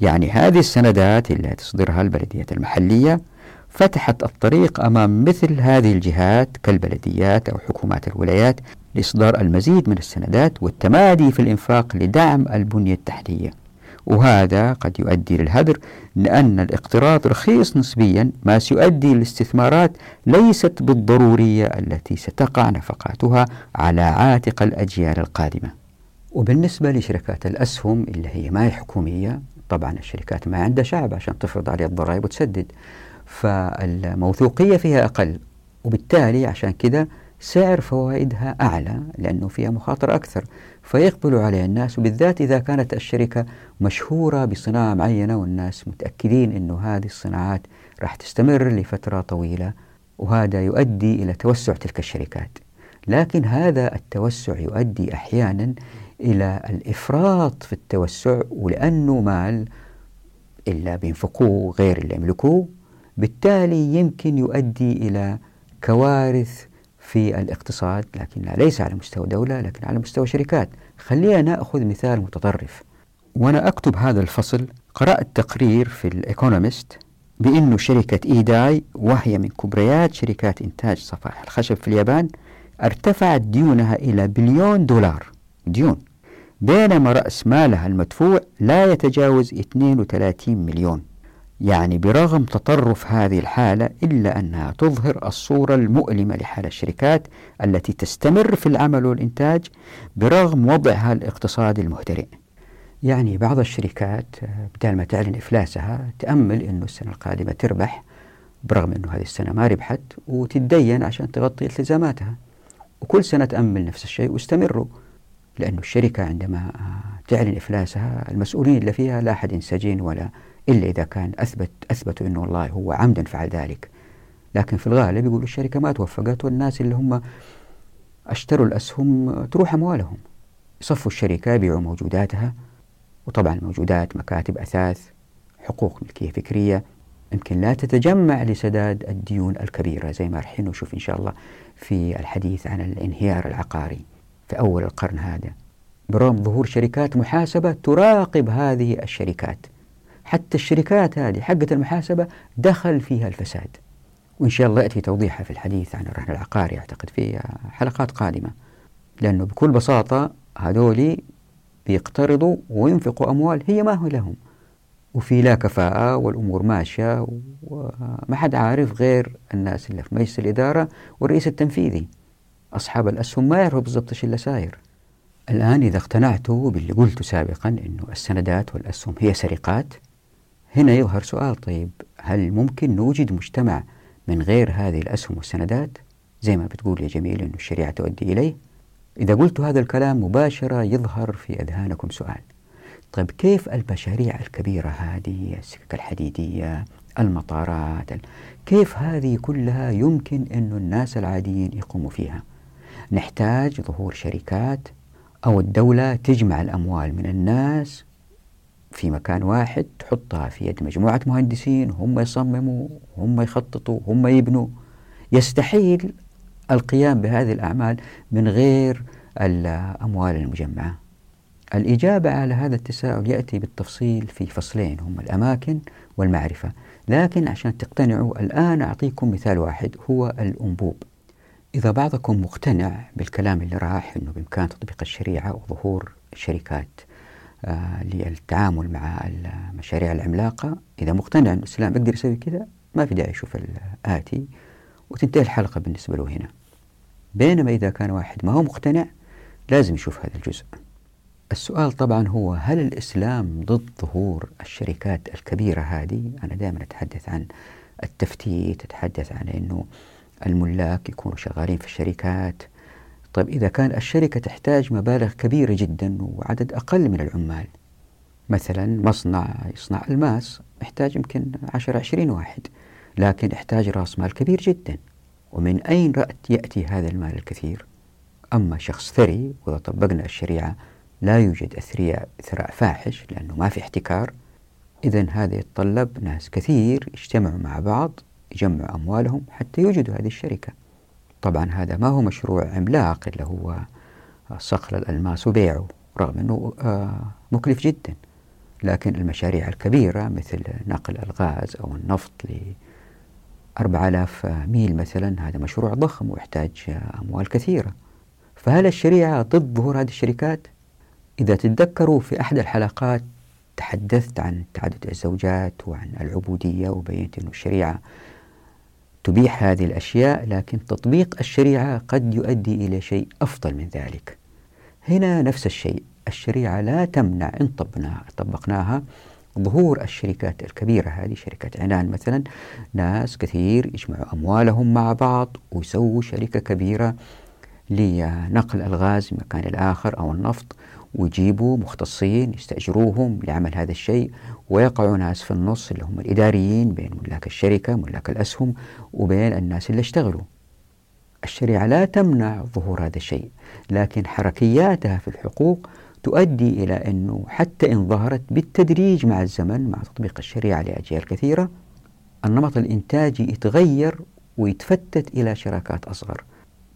يعني هذه السندات اللي تصدرها البلديات المحلية فتحت الطريق أمام مثل هذه الجهات كالبلديات أو حكومات الولايات لإصدار المزيد من السندات والتمادي في الإنفاق لدعم البنية التحتية. وهذا قد يؤدي للهدر لأن الاقتراض رخيص نسبيا ما سيؤدي للاستثمارات ليست بالضرورية التي ستقع نفقاتها على عاتق الأجيال القادمة. وبالنسبة لشركات الأسهم اللي هي ما هي حكومية طبعا الشركات ما عندها شعب عشان تفرض عليه الضرائب وتسدد فالموثوقية فيها أقل وبالتالي عشان كده سعر فوائدها أعلى لأنه فيها مخاطرة أكثر. فيقبل عليها الناس وبالذات إذا كانت الشركة مشهورة بصناعة معينة والناس متأكدين أنه هذه الصناعات راح تستمر لفترة طويلة وهذا يؤدي إلى توسع تلك الشركات. لكن هذا التوسع يؤدي أحيانا إلى الإفراط في التوسع ولأنه مال إلا بينفقوه غير اللي يملكوه بالتالي يمكن يؤدي إلى كوارث في الاقتصاد لكنها ليس على مستوى دولة لكن على مستوى شركات. خلينا نأخذ مثال متطرف. وأنا أكتب هذا الفصل قرأت تقرير في الإيكونومست بأنه شركة إيداي وهي من كبريات شركات إنتاج صفائح الخشب في اليابان ارتفعت ديونها إلى بليون دولار. ديون. بينما رأس مالها المدفوع لا يتجاوز 32 مليون. يعني برغم تطرف هذه الحالة إلا أنها تظهر الصورة المؤلمة لحال الشركات التي تستمر في العمل والإنتاج برغم وضعها الاقتصادي المهترئ. يعني بعض الشركات بدل ما تعلن إفلاسها تأمل أنه السنة القادمة تربح برغم أنه هذه السنة ما ربحت وتتدين عشان تغطي التزاماتها. وكل سنة تأمل نفس الشيء واستمروا لأن الشركة عندما تعلن إفلاسها المسؤولين اللي فيها لا أحد ينسجن ولا إلا إذا كان أثبت أثبتوا أنه والله هو عمدا فعل ذلك. لكن في الغالب يقولوا الشركة ما توفقت والناس اللي هم أشتروا الأسهم تروح أموالهم. يصفوا الشركة يبيعوا موجوداتها وطبعا الموجودات مكاتب أثاث حقوق ملكية فكرية. يمكن لا تتجمع لسداد الديون الكبيرة زي ما رح نشوف إن شاء الله في الحديث عن الانهيار العقاري في أول القرن هذا. برغم ظهور شركات محاسبة تراقب هذه الشركات. حتى الشركات هذه حقة المحاسبة دخل فيها الفساد. وإن شاء الله يأتي توضيحها في الحديث عن الرهن العقاري أعتقد في حلقات قادمة. لأنه بكل بساطة هذولي بيقترضوا وينفقوا أموال هي ما هو لهم. وفي لا كفاءة والأمور ماشية وما حد عارف غير الناس اللي في مجلس الإدارة والرئيس التنفيذي. أصحاب الأسهم ما يعرفوا بالضبط إيش اللي ساير الآن إذا اقتنعتوا باللي قلته سابقا أنه السندات والأسهم هي سرقات هنا يظهر سؤال طيب هل ممكن نوجد مجتمع من غير هذه الأسهم والسندات؟ زي ما بتقول يا جميل أنه الشريعة تؤدي إليه. إذا قلت هذا الكلام مباشرة يظهر في أذهانكم سؤال. طيب كيف المشاريع الكبيرة هذه السكك الحديدية المطارات كيف هذه كلها يمكن أن الناس العاديين يقوموا فيها؟ نحتاج ظهور شركات أو الدولة تجمع الأموال من الناس في مكان واحد تحطها في يد مجموعة مهندسين هم يصمموا هم يخططوا هم يبنوا. يستحيل القيام بهذه الأعمال من غير الأموال المجمعة. الإجابة على هذا التساؤل يأتي بالتفصيل في فصلين هم الأماكن والمعرفة. لكن عشان تقتنعوا الآن أعطيكم مثال واحد هو الأنبوب. إذا بعضكم مقتنع بالكلام اللي راح أنه بإمكان تطبيق الشريعة وظهور شركات للتعامل مع المشاريع العملاقة. إذا مقتنع أن الإسلام يقدر يسوي كذا ما في داعي يشوف الآتي وتنتهي الحلقة بالنسبة له هنا. بينما إذا كان واحد ما هو مقتنع لازم يشوف هذا الجزء. السؤال طبعا هو هل الإسلام ضد ظهور الشركات الكبيرة هذه؟ أنا دائما أتحدث عن التفتيت أتحدث عن أنه الملاك يكونوا شغالين في الشركات طيب إذا كان الشركة تحتاج مبالغ كبيرة جدا وعدد أقل من العمال مثلا مصنع يصنع ألماس يحتاج يمكن 10 20 واحد لكن يحتاج رأس مال كبير جدا ومن أين يأتي هذا المال الكثير؟ أما شخص ثري وإذا طبقنا الشريعة لا يوجد أثرياء ثراء فاحش لأنه ما في احتكار إذا هذا يتطلب ناس كثير يجتمعوا مع بعض يجمعوا أموالهم حتى يوجدوا هذه الشركة. طبعا هذا ما هو مشروع عملاق اللي هو صقل الألماس وبيعه رغم أنه آه، مكلف جدا لكن المشاريع الكبيرة مثل نقل الغاز أو النفط ل 4000 ميل مثلا هذا مشروع ضخم ويحتاج أموال كثيرة فهل الشريعة ضد ظهور هذه الشركات؟ إذا تتذكروا في أحد الحلقات تحدثت عن تعدد الزوجات وعن العبودية وبينت أن الشريعة تبيح هذه الأشياء لكن تطبيق الشريعة قد يؤدي إلى شيء أفضل من ذلك. هنا نفس الشيء الشريعة لا تمنع إن طبقناها, ظهور الشركات الكبيرة هذه شركة عنان مثلا ناس كثير يجمعوا أموالهم مع بعض ويسووا شركة كبيرة لنقل ألغاز من مكان الآخر أو النفط. ويجيبوا مختصين يستأجروهم لعمل هذا الشيء ويقعوا ناس في النص اللي هم الإداريين بين ملاك الشركة ملاك الأسهم وبين الناس اللي اشتغلوا. الشريعة لا تمنع ظهور هذا الشيء لكن حركياتها في الحقوق تؤدي إلى أنه حتى إن ظهرت بالتدريج مع الزمن مع تطبيق الشريعة لأجيال كثيرة النمط الإنتاجي يتغير ويتفتت إلى شراكات أصغر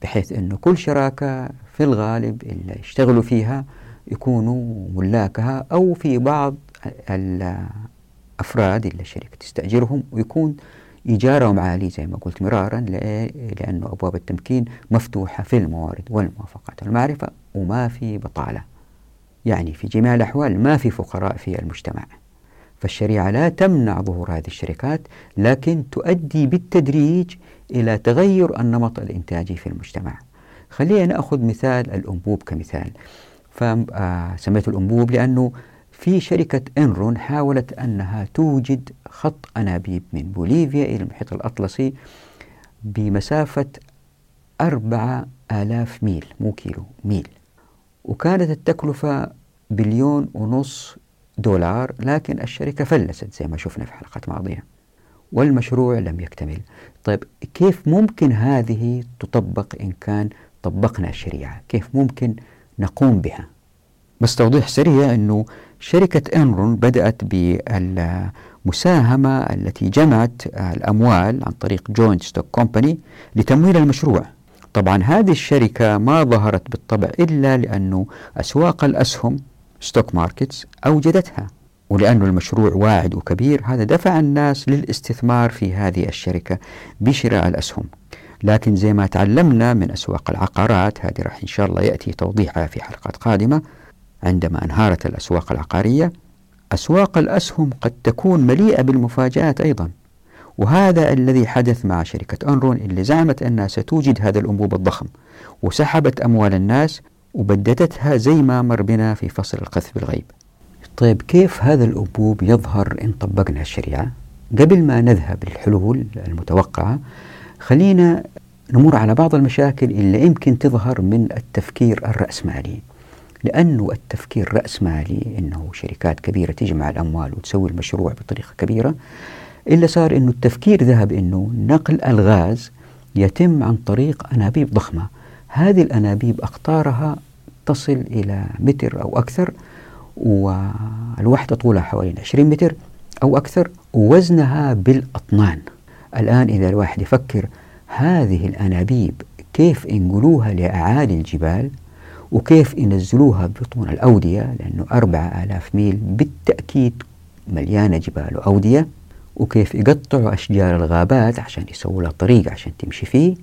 بحيث أنه كل شراكة في الغالب اللي يشتغلوا فيها يكونوا ملاكها أو في بعض الأفراد اللي الشركة تستأجرهم ويكون إيجارهم عالي زي ما قلت مرارا لأنه أبواب التمكين مفتوحة في الموارد والموافقات والمعرفة وما في بطالة. يعني في جميع الأحوال ما في فقراء في المجتمع. فالشريعة لا تمنع ظهور هذه الشركات لكن تؤدي بالتدريج إلى تغير النمط الإنتاجي في المجتمع. خلينا نأخذ مثال الأنبوب كمثال. فسميته الأنبوب لأنه في شركة إنرون حاولت أنها توجد خط أنابيب من بوليفيا إلى المحيط الأطلسي بمسافة أربعة آلاف ميل مو كيلو ميل. وكانت التكلفة بليون ونص دولار لكن الشركة فلست زي ما شفنا في حلقات ماضية والمشروع لم يكتمل. طيب كيف ممكن هذه تطبق إن كان طبقنا الشريعة؟ كيف ممكن نقوم بها. بس توضيح سريع أنه شركة إنرون بدأت بالمساهمة التي جمعت الأموال عن طريق joint stock company لتمويل المشروع. طبعا هذه الشركة ما ظهرت بالطبع إلا لأنه أسواق الأسهم stock markets أوجدتها. ولأن المشروع واعد وكبير هذا دفع الناس للاستثمار في هذه الشركة بشراء الأسهم. لكن زي ما تعلمنا من أسواق العقارات هذه راح إن شاء الله يأتي توضيحها في حلقات قادمة. عندما انهارت الأسواق العقارية أسواق الأسهم قد تكون مليئة بالمفاجآت أيضا. وهذا الذي حدث مع شركة أنرون اللي زعمت أنها ستوجد هذا الأنبوب الضخم وسحبت أموال الناس وبددتها زي ما مر بنا في فصل القذف بالغيب. طيب كيف هذا الأنبوب يظهر إن طبقنا الشريعة؟ قبل ما نذهب للحلول المتوقعة خلينا نمر على بعض المشاكل اللي يمكن تظهر من التفكير الرأسمالي. لأنه التفكير رأسمالي أنه شركات كبيرة تجمع الأموال وتسوي المشروع بطريقة كبيرة إلا صار أنه التفكير ذهب أنه نقل الغاز يتم عن طريق أنابيب ضخمة. هذه الأنابيب أقطارها تصل إلى متر أو أكثر والوحدة طولها حوالي 20 متر أو أكثر ووزنها بالأطنان. الآن إذا الواحد يفكر هذه الأنابيب كيف ينقلوها لأعالي الجبال وكيف ينزلوها ببطون الأودية لأنه أربعة آلاف ميل بالتأكيد مليانة جبال وأودية وكيف يقطعوا أشجار الغابات عشان يسووا لها طريق عشان تمشي فيه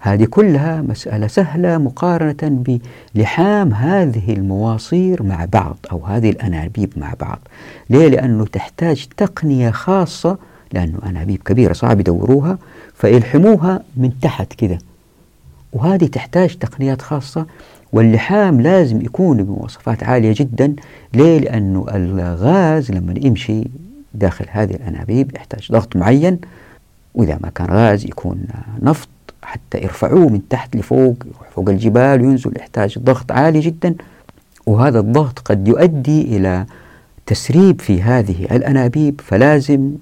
هذه كلها مسألة سهلة مقارنة بلحام هذه المواصير مع بعض أو هذه الأنابيب مع بعض ليه؟ لأنه تحتاج تقنية خاصة لأنه أنابيب كبيرة صعب يدوروها فيلحموها من تحت كده. وهذه تحتاج تقنيات خاصة واللحام لازم يكون بمواصفات عالية جدا. ليه؟ لأنه الغاز لما يمشي داخل هذه الأنابيب يحتاج ضغط معين. وإذا ما كان غاز يكون نفط حتى يرفعوه من تحت لفوق فوق الجبال وينزل يحتاج ضغط عالي جدا. وهذا الضغط قد يؤدي إلى تسريب في هذه الأنابيب فلازم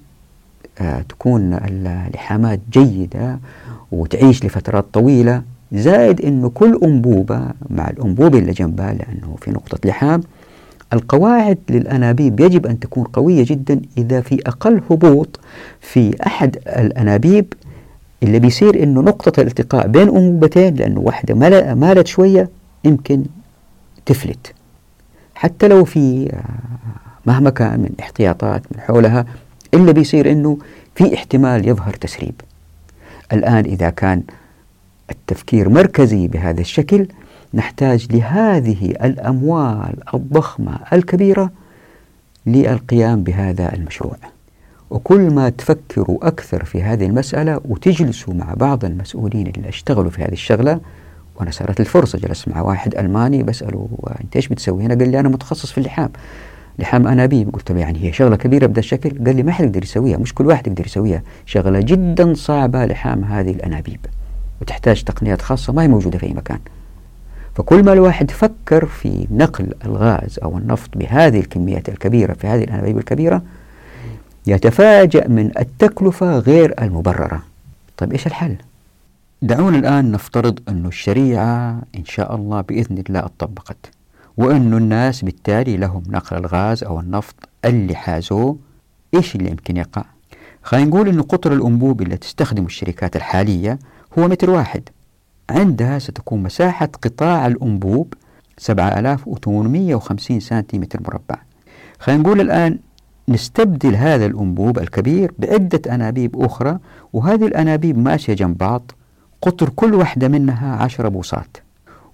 تكون اللحامات جيدة وتعيش لفترات طويلة. زائد أنه كل أنبوبة مع الأنبوبة اللي جنبها لأنه في نقطة لحام القواعد للأنابيب يجب أن تكون قوية جدا إذا في أقل هبوط في أحد الأنابيب. اللي بيصير إنه نقطة الالتقاء بين أنبوبتين لأنه واحدة مالت شوية يمكن تفلت. حتى لو في آه، مهما كان من احتياطات من حولها إلا بيصير أنه في احتمال يظهر تسريب. الآن إذا كان التفكير مركزي بهذا الشكل نحتاج لهذه الأموال الضخمة الكبيرة للقيام بهذا المشروع. وكل ما تفكروا أكثر في هذه المسألة وتجلسوا مع بعض المسؤولين اللي اشتغلوا في هذه الشغلة وأنا صارت الفرصة جلست مع واحد ألماني بسأله أنت إيش بتسوي هنا؟ قال لي أنا متخصص في اللحام. لحام أنابيب. قلت له يعني هي شغلة كبيرة بهذا الشكل. قال لي ما حد يقدر يسويها مش كل واحد يقدر يسويها. شغلة جدا صعبة لحام هذه الأنابيب. وتحتاج تقنيات خاصة ما هي موجودة في أي مكان. فكل ما الواحد فكر في نقل الغاز أو النفط بهذه الكميات الكبيرة في هذه الأنابيب الكبيرة يتفاجأ من التكلفة غير المبررة. طيب إيش الحل؟ دعونا الآن نفترض أن الشريعة إن شاء الله بإذن الله اتطبقت وأن الناس بالتالي لهم نقل الغاز أو النفط اللي حازوه إيش اللي يمكن يقع؟ خلينا نقول أن قطر الأنبوب اللي تستخدم الشركات الحالية هو متر واحد. عندها ستكون مساحة قطاع الأنبوب 7850 سنتيمتر مربع. خلينا نقول الآن نستبدل هذا الأنبوب الكبير بعدة أنابيب أخرى وهذه الأنابيب ماشية جنب بعض قطر كل واحدة منها عشرة بوصات.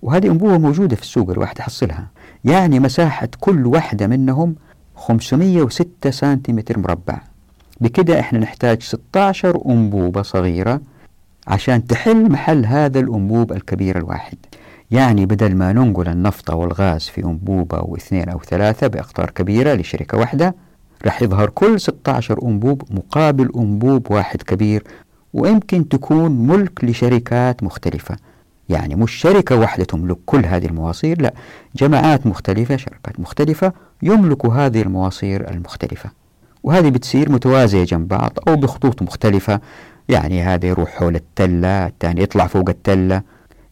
وهذه أنبوبة موجودة في السوق الواحد يحصلها. يعني مساحة كل واحدة منهم 506 سنتيمتر مربع. بكده إحنا نحتاج 16 أنبوبة صغيرة عشان تحل محل هذا الأنبوب الكبير الواحد. يعني بدل ما ننقل النفط والغاز في أنبوبة أو اثنين أو ثلاثة بأقطار كبيرة لشركة واحدة راح يظهر كل 16 أنبوب مقابل أنبوب واحد كبير ويمكن تكون ملك لشركات مختلفة. يعني مش شركة واحدة تملك كل هذه المواصير لا جماعات مختلفة شركات مختلفة يملكوا هذه المواصير المختلفة. وهذه بتصير متوازية جنب بعض أو بخطوط مختلفة. يعني هذا يروح حول التلة الثاني يطلع فوق التلة.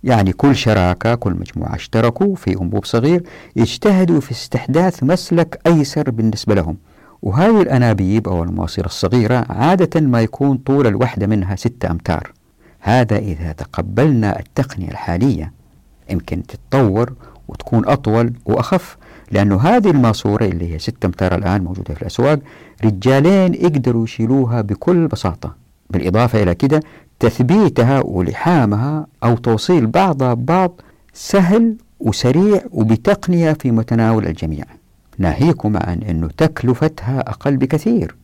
يعني كل شراكة كل مجموعة اشتركوا في أنبوب صغير يجتهدوا في استحداث مسلك أيسر بالنسبة لهم. وهذه الأنابيب أو المواصير الصغيرة عادة ما يكون طول الوحدة منها ستة أمتار. هذا إذا تقبلنا التقنية الحالية يمكن تتطور وتكون أطول وأخف لأنه هذه الماسورة اللي هي 6 أمتار الآن موجودة في الأسواق رجالين يقدروا يشيلوها بكل بساطة. بالإضافة إلى كده تثبيتها ولحامها أو توصيل بعضها ببعض سهل وسريع وبتقنية في متناول الجميع. ناهيكم عن أنه تكلفتها أقل بكثير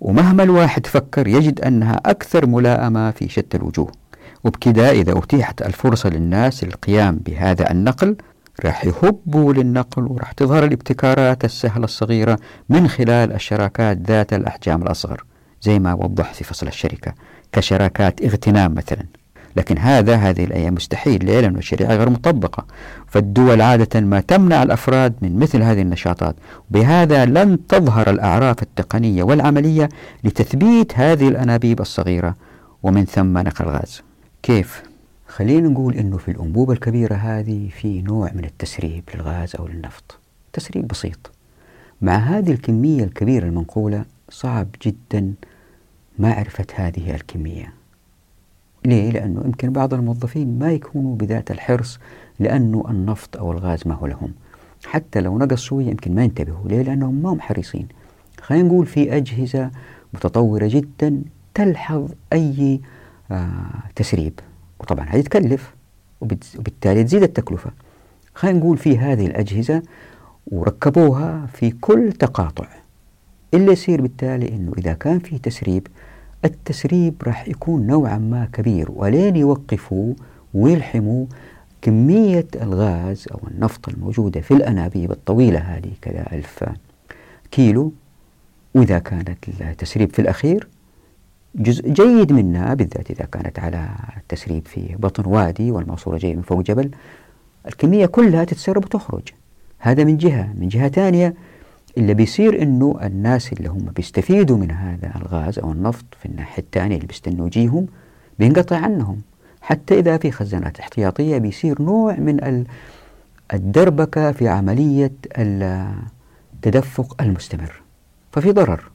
ومهما الواحد فكر يجد أنها أكثر ملائمة في شتى الوجوه. وبكذا إذا أتيحت الفرصة للناس للقيام بهذا النقل راح يهبوا للنقل وراح تظهر الابتكارات السهلة الصغيرة من خلال الشراكات ذات الأحجام الأصغر زي ما وضحت في فصل الشركة كشراكات اغتنام مثلا. لكن هذا هذه الأيام مستحيل ليه؟ لأن الشريعة غير مطبقة. فالدول عادة ما تمنع الأفراد من مثل هذه النشاطات. بهذا لن تظهر الأعراف التقنية والعملية لتثبيت هذه الأنابيب الصغيرة. ومن ثم نقل الغاز. كيف؟ خلينا نقول أنه في الأنبوبة الكبيرة هذه في نوع من التسريب للغاز أو للنفط تسريب بسيط مع هذه الكمية الكبيرة المنقولة صعب جدا معرفة هذه الكمية ليه؟ لأنه يمكن بعض الموظفين ما يكونوا بذات الحرص لأنه النفط أو الغاز ما هو لهم حتى لو نقص شوية يمكن ما ينتبهوا ليه؟ لأنهم ما هم حريصين خلينا نقول في أجهزة متطورة جدا تلحظ أي تسريب. وطبعا هذه تكلف وبالتالي تزيد التكلفة. خلينا نقول في هذه الأجهزة وركبوها في كل تقاطع. اللي يصير بالتالي أنه إذا كان في تسريب التسريب راح يكون نوعا ما كبير. ولين يوقفوا ويلحموا كمية الغاز أو النفط الموجودة في الأنابيب الطويلة هذه كذا ألف كيلو. وإذا كانت التسريب في الأخير جزء جيد منها بالذات إذا كانت على التسريب في بطن وادي والماسورة جاية من فوق جبل. الكمية كلها تتسرب وتخرج. هذا من جهة. من جهة ثانية اللي بيصير إنه الناس اللي هم بيستفيدوا من هذا الغاز أو النفط في الناحية الثانية اللي بيستنوا يجيهم بينقطع عنهم. حتى إذا في خزانات احتياطية بيصير نوع من الدربكة في عملية التدفق المستمر. ففي ضرر.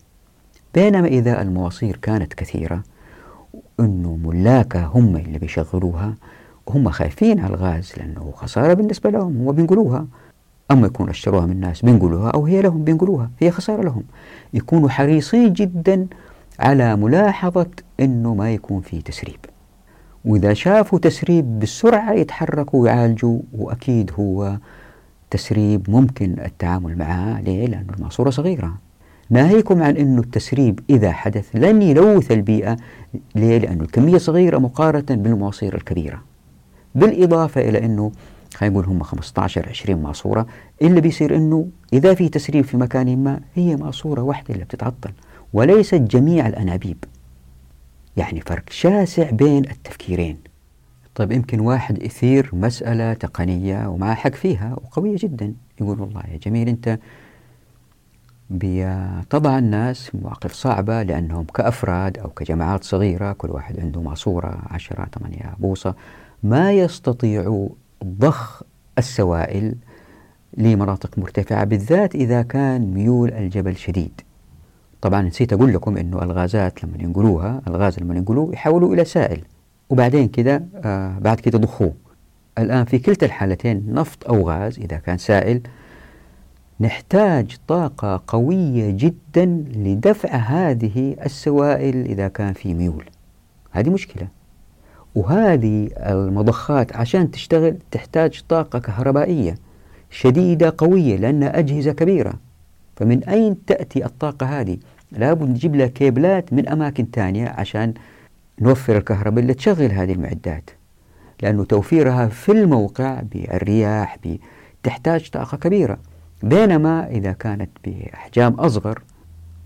بينما إذا المواصير كانت كثيرة إنه ملاكها هم اللي بيشغلوها وهم خايفين على الغاز لأنه خسارة بالنسبة لهم هم بينقلوها. أما يكونوا اشتروها من الناس بينقلوها أو هي لهم بينقلوها هي خسارة لهم. يكونوا حريصين جدا على ملاحظة أنه ما يكون في تسريب. وإذا شافوا تسريب بالسرعة يتحركوا ويعالجوا وأكيد هو تسريب ممكن التعامل معه ليه؟ لأن الماسورة صغيرة. ناهيكم عن أنه التسريب إذا حدث لن يلوث البيئة. ليه؟ لأنه الكمية صغيرة مقارنة بالمواصير الكبيرة. بالإضافة إلى أنه خلينا نقول هم 15 20 ماسوره اللي بيصير إنه إذا في تسريب في مكان ما هي ماسوره واحدة اللي بتتعطل وليست جميع الأنابيب. يعني فرق شاسع بين التفكيرين. طيب يمكن واحد يثير مسألة تقنية ومع حق فيها وقوية جدا. يقول والله يا جميل أنت بتضع الناس في مواقف صعبة لأنهم كأفراد أو كجماعات صغيرة كل واحد عنده ماسورة عشرة ثمانية بوصة ما يستطيعوا ضخ السوائل لمناطق مرتفعة بالذات إذا كان ميول الجبل شديد. طبعا نسيت أقول لكم أنه الغازات لما ينقلوها الغاز لما ينقلوه يحولوا إلى سائل وبعدين كده آه بعد كده ضخوه. الآن في كلتا الحالتين نفط أو غاز إذا كان سائل نحتاج طاقة قوية جدا لدفع هذه السوائل إذا كان في ميول. هذه مشكلة. وهذه المضخات عشان تشتغل تحتاج طاقة كهربائية شديدة قوية لأنها أجهزة كبيرة. فمن أين تأتي الطاقة هذه؟ لابد نجيب لها كيبلات من أماكن ثانية عشان نوفر الكهرباء اللي تشغل هذه المعدات. لأنه توفيرها في الموقع بالرياح تحتاج طاقة كبيرة. بينما إذا كانت بأحجام أصغر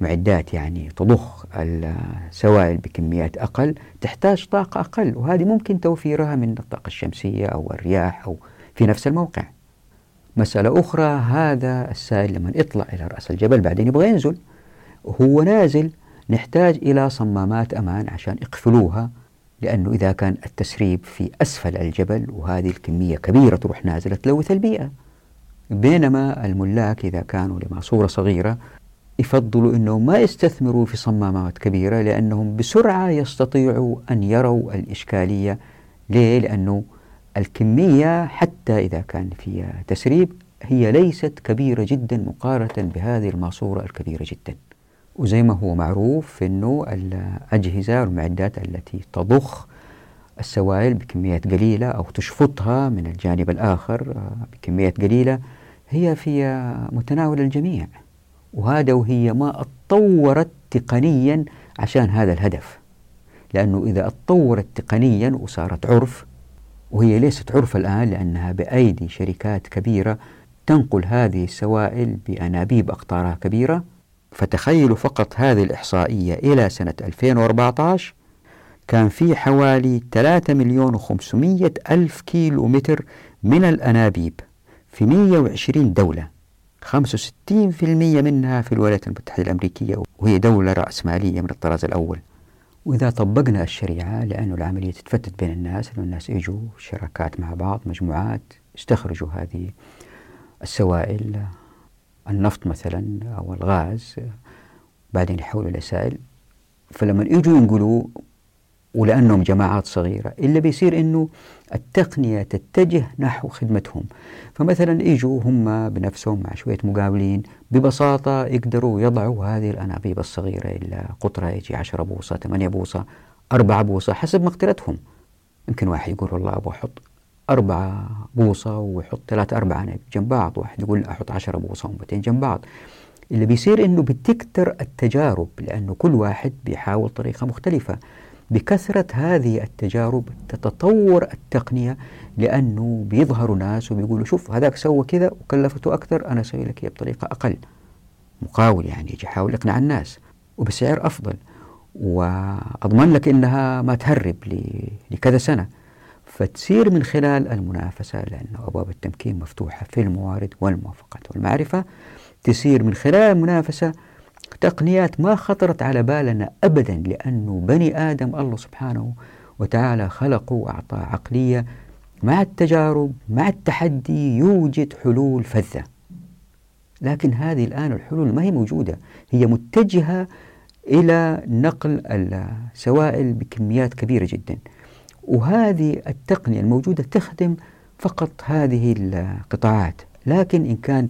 معدات يعني تضخ السوائل بكميات أقل تحتاج طاقة أقل وهذه ممكن توفيرها من الطاقة الشمسية أو الرياح أو في نفس الموقع. مسألة أخرى هذا السائل لما يطلع إلى رأس الجبل بعدين يبغى ينزل وهو نازل نحتاج إلى صمامات أمان عشان يقفلوها لأنه إذا كان التسريب في أسفل الجبل وهذه الكمية كبيرة تروح نازلة تلوث البيئة. بينما الملاك إذا كانوا لماسورة صغيرة يفضلوا أنه ما يستثمروا في صمامات كبيرة لأنهم بسرعة يستطيعوا أن يروا الإشكالية ليه؟ لأنه الكمية حتى إذا كان فيها تسريب هي ليست كبيرة جدا مقارنة بهذه الماسورة الكبيرة جدا وزي ما هو معروف أنه الأجهزة والمعدات التي تضخ السوائل بكميات قليلة أو تشفطها من الجانب الآخر بكميات قليلة هي في متناول الجميع وهذا وهي ما اتطورت تقنيا عشان هذا الهدف. لأنه إذا اتطورت تقنيا وصارت عرف وهي ليست عرف الآن لأنها بأيدي شركات كبيرة تنقل هذه السوائل بأنابيب أقطارها كبيرة فتخيلوا فقط هذه الإحصائية إلى سنة 2014 كان في حوالي 3 مليون و500 ألف كيلو متر من الأنابيب. في 120 دولة. 65% منها في الولايات المتحدة الأمريكية وهي دولة رأسمالية من الطراز الأول. وإذا طبقنا الشريعة لأنه العملية تتفتت بين الناس أنه الناس يجوا شراكات مع بعض مجموعات يستخرجوا هذه السوائل النفط مثلا أو الغاز بعدين يحولوا إلى سائل. فلما يجوا ينقلوا ولأنهم جماعات صغيرة إلا بيصير أنه التقنية تتجه نحو خدمتهم. فمثلا يجوا هم بنفسهم مع شوية مقاولين ببساطة يقدروا يضعوا هذه الأنابيب الصغيرة إلى قطرة يجي 10 بوصة 8 بوصة 4 بوصة حسب مقدرتهم. يمكن واحد يقول والله أبغى أحط أربعة بوصة ويحط ثلاثة أربعة أنابيب جنب بعض واحد يقول أحط 10 بوصة ومتين جنب بعض. اللي بيصير إنه بتكتر التجارب لأنه كل واحد بيحاول طريقة مختلفة. بكثرة هذه التجارب تتطور التقنية لأنه بيظهروا ناس وبيقولوا شوف هذاك سوى كذا وكلفته أكثر أنا أسوي لك بطريقة أقل. مقاول يعني يجي يحاول يقنع الناس وبسعر أفضل. وأضمن لك إنها ما تهرب لكذا سنة. فتصير من خلال المنافسة لأن أبواب التمكين مفتوحة في الموارد والموافقات والمعرفة. تسير من خلال المنافسة تقنيات ما خطرت على بالنا أبدا لأنه بني آدم الله سبحانه وتعالى خلقه وأعطاه عقلية. مع التجارب مع التحدي يوجد حلول فذة. لكن هذه الآن الحلول ما هي موجودة. هي متجهة إلى نقل السوائل بكميات كبيرة جدا. وهذه التقنية الموجودة تخدم فقط هذه القطاعات. لكن إن كان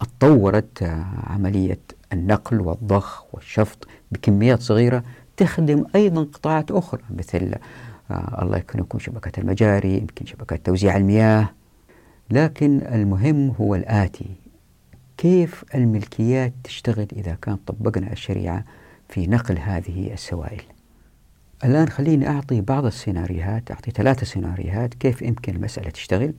اتطورت عملية النقل والضخ والشفط بكميات صغيرة تخدم أيضا قطاعات أخرى مثل آه الله يكرمكم شبكة المجاري يمكن شبكة توزيع المياه. لكن المهم هو الآتي كيف الملكيات تشتغل إذا كان طبقنا الشريعة في نقل هذه السوائل؟ الآن خليني أعطي بعض السيناريوهات أعطي ثلاثة سيناريوهات كيف يمكن المسألة تشتغل.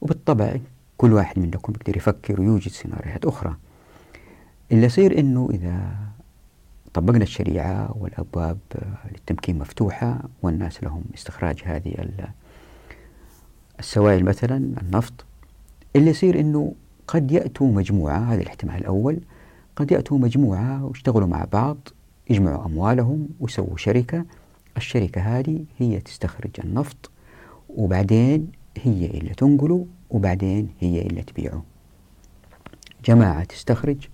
وبالطبع كل واحد منكم يقدر يفكر ويوجد سيناريوهات أخرى. اللي يصير أنه إذا طبقنا الشريعة والأبواب للتمكين مفتوحة والناس لهم استخراج هذه السوائل مثلا النفط اللي يصير أنه قد يأتوا مجموعة هذا الاحتمال الأول قد يأتوا مجموعة ويشتغلوا مع بعض يجمعوا أموالهم ويسووا شركة الشركة هذه هي تستخرج النفط وبعدين هي اللي تنقله وبعدين هي اللي تبيعه. جماعة تستخرج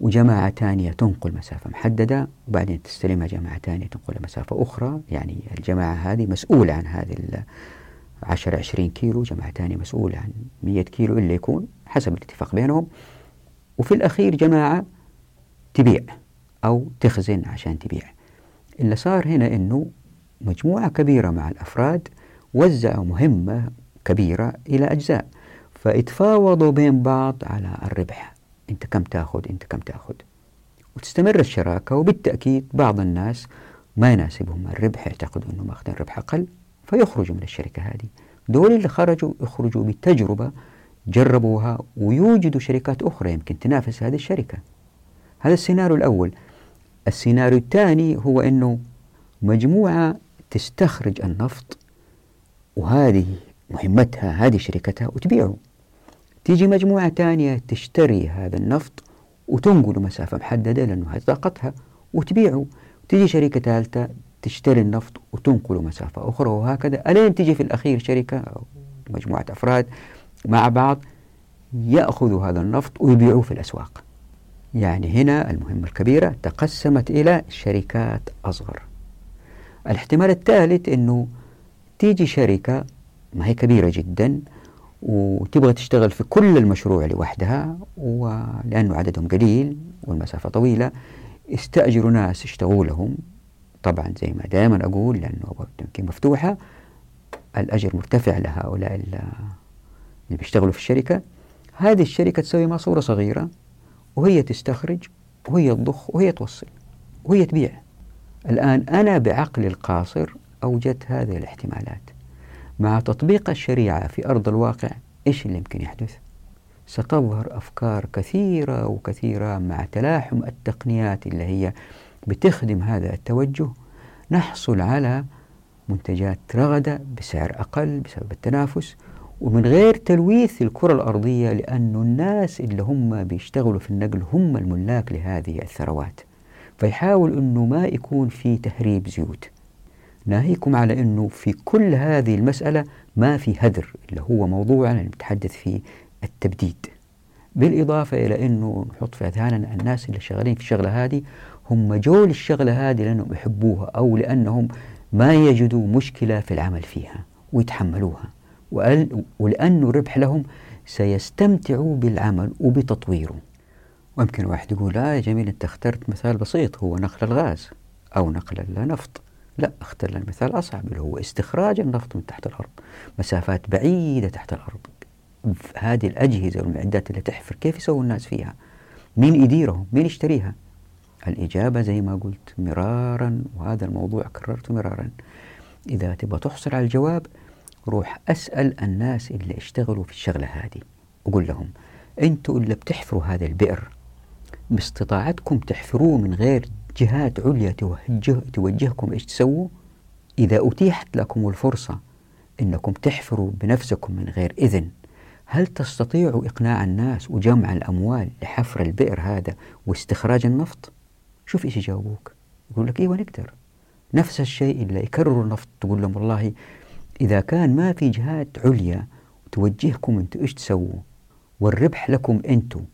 وجماعة ثانية تنقل مسافة محددة وبعدين تستلمها جماعة ثانية تنقل مسافة أخرى. يعني الجماعة هذه مسؤولة عن هذه العشرة عشرين كيلو جماعة ثانية مسؤولة عن مية كيلو إلا يكون حسب الاتفاق بينهم. وفي الأخير جماعة تبيع أو تخزن عشان تبيع. اللي صار هنا أنه مجموعة كبيرة مع الأفراد وزعوا مهمة كبيرة إلى أجزاء فيتفاوضوا بين بعض على الربح. أنت كم تأخذ أنت كم تأخذ. وتستمر الشراكة وبالتأكيد بعض الناس ما يناسبهم الربح يعتقدوا أنهم ماخذين ربح أقل فيخرجوا من الشركة هذه. دول اللي خرجوا يخرجوا بتجربة جربوها ويوجدوا شركات أخرى يمكن تنافس هذه الشركة. هذا السيناريو الأول. السيناريو الثاني هو أنه مجموعة تستخرج النفط وهذه مهمتها هذه شركتها وتبيعه. تيجي مجموعة ثانية تشتري هذا النفط وتنقله مسافة محددة لأنه هذه طاقتها وتبيعه. تيجي شركة ثالثة تشتري النفط وتنقله مسافة أخرى وهكذا. ألين تيجي في الأخير شركة أو مجموعة أفراد مع بعض يأخذوا هذا النفط ويبيعوه في الأسواق. يعني هنا المهمة الكبيرة تقسمت إلى شركات أصغر. الاحتمال الثالث أنه تيجي شركة ما هي كبيرة جدا وتبغى تشتغل في كل المشروع لوحدها ولأنه عددهم قليل والمسافة طويلة استأجروا ناس يشتغلوا لهم. طبعا زي ما دائما أقول لأنه أبواب التمكين مفتوحة الأجر مرتفع لهؤلاء اللي بيشتغلوا في الشركة. هذه الشركة تسوي ماسورة صغيرة وهي تستخرج وهي تضخ وهي توصل وهي تبيع. الآن أنا بعقلي القاصر أوجدت هذه الاحتمالات. مع تطبيق الشريعة في أرض الواقع إيش اللي يمكن يحدث؟ ستظهر أفكار كثيرة وكثيرة مع تلاحم التقنيات اللي هي بتخدم هذا التوجه. نحصل على منتجات رغدة بسعر أقل بسبب التنافس ومن غير تلويث الكرة الأرضية لأن الناس اللي هم بيشتغلوا في النقل هم الملاك لهذه الثروات. فيحاول أنه ما يكون في تهريب زيوت. ناهيكم على أنه في كل هذه المسألة ما في هدر اللي هو موضوعنا نتحدث فيه التبديد. بالإضافة إلى أنه نحط في أذهاننا الناس اللي شغالين في الشغلة هذه هم جو للشغلة هذه لأنهم يحبوها أو لأنهم ما يجدوا مشكلة في العمل فيها ويتحملوها. ولأنه ربح لهم سيستمتعوا بالعمل وبتطويره. ويمكن واحد يقول لا يا جميل أنت اخترت مثال بسيط هو نقل الغاز أو نقل النفط. لا اختر لنا مثال أصعب اللي هو استخراج النفط من تحت الأرض مسافات بعيدة تحت الأرض. هذه الأجهزة والمعدات اللي تحفر كيف يسوي الناس فيها؟ مين يديرهم؟ مين يشتريها؟ الإجابة زي ما قلت مرارا وهذا الموضوع كررته مرارا. إذا تبغى تحصل على الجواب روح أسأل الناس اللي اشتغلوا في الشغلة هذه. وقول لهم أنتوا اللي بتحفروا هذا البئر باستطاعتكم تحفروه من غير جهات عليا توجه توجهكم إيش تسووا؟ إذا أتيحت لكم الفرصة أنكم تحفروا بنفسكم من غير إذن هل تستطيعوا إقناع الناس وجمع الأموال لحفر البئر هذا واستخراج النفط؟ شوف إيش يجاوبوك يقول لك إيوه نقدر. نفس الشيء اللي يكرروا النفط تقول لهم والله إذا كان ما في جهات عليا توجهكم أنتم إيش تسووا؟ والربح لكم أنتم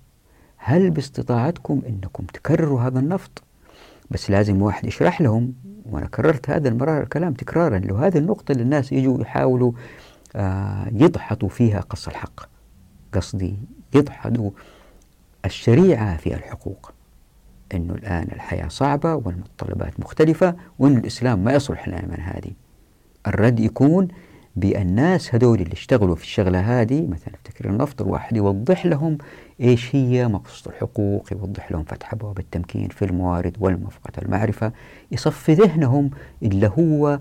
هل باستطاعتكم أنكم تكرروا هذا النفط؟ بس لازم واحد يشرح لهم وأنا كررت هذا المرار الكلام تكرارا لو هذه النقطة اللي الناس يجوا يحاولوا آه يضحطوا فيها قص الحق. قصدي يضحطوا الشريعة في الحقوق. أنه الآن الحياة صعبة والمتطلبات مختلفة وأن الإسلام ما يصلح لنا من هذه. الرد يكون بالناس هذول اللي اشتغلوا في الشغلة هذه مثلا افتكر النفط الواحد يوضح لهم إيش هي مقصود الحقوق يوضح لهم فتح أبواب التمكين في الموارد والموافقة المعرفة يصفي ذهنهم اللي هو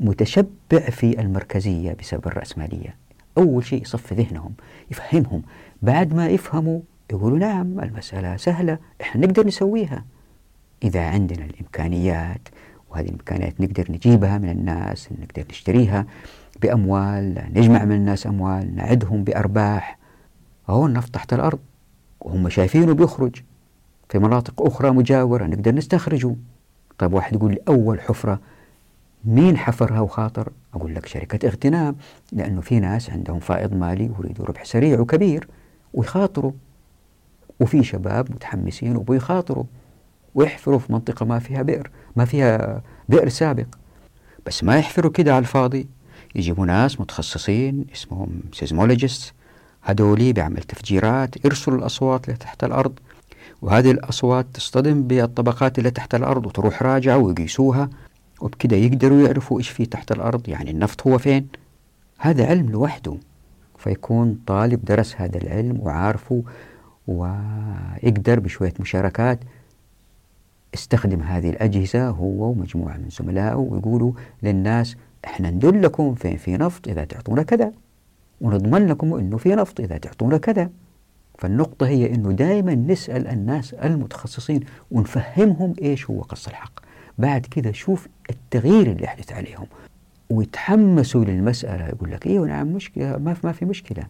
متشبع في المركزية بسبب الرأسمالية. أول شيء يصفي ذهنهم يفهمهم. بعد ما يفهموا يقولوا نعم المسألة سهلة إحنا نقدر نسويها. إذا عندنا الإمكانيات وهذه الإمكانيات نقدر نجيبها من الناس نقدر نشتريها بأموال نجمع من الناس أموال نعدهم بأرباح. هو النفط تحت الأرض وهم شايفينه بيخرج. في مناطق أخرى مجاورة نقدر نستخرجه. طيب واحد يقول لي أول حفرة مين حفرها وخاطر؟ أقول لك شركة اغتنام لأنه في ناس عندهم فائض مالي ويريدوا ربح سريع وكبير ويخاطروا. وفي شباب متحمسين وبيخاطروا ويحفروا في منطقة ما فيها بئر ما فيها بئر سابق. بس ما يحفروا كده على الفاضي. يجيبوا ناس متخصصين اسمهم سيزمولوجيست هذولي بيعمل تفجيرات يرسلوا الأصوات اللي تحت الأرض. وهذه الأصوات تصطدم بالطبقات اللي تحت الأرض وتروح راجعة ويقيسوها. وبكده يقدروا يعرفوا إيش في تحت الأرض يعني النفط هو فين. هذا علم لوحده. فيكون طالب درس هذا العلم وعارفه ويقدر بشوية مشاركات. استخدم هذه الأجهزة هو ومجموعة من زملائه ويقولوا للناس إحنا ندلكم فين في نفط إذا تعطونا كذا ونضمن لكم أنه في نفط إذا تعطونا كذا. فالنقطة هي أنه دائما نسأل الناس المتخصصين ونفهمهم إيش هو قص الحق. بعد كذا شوف التغيير اللي يحدث عليهم. ويتحمسوا للمسألة يقول لك أيوه نعم مشكلة ما في ما في مشكلة.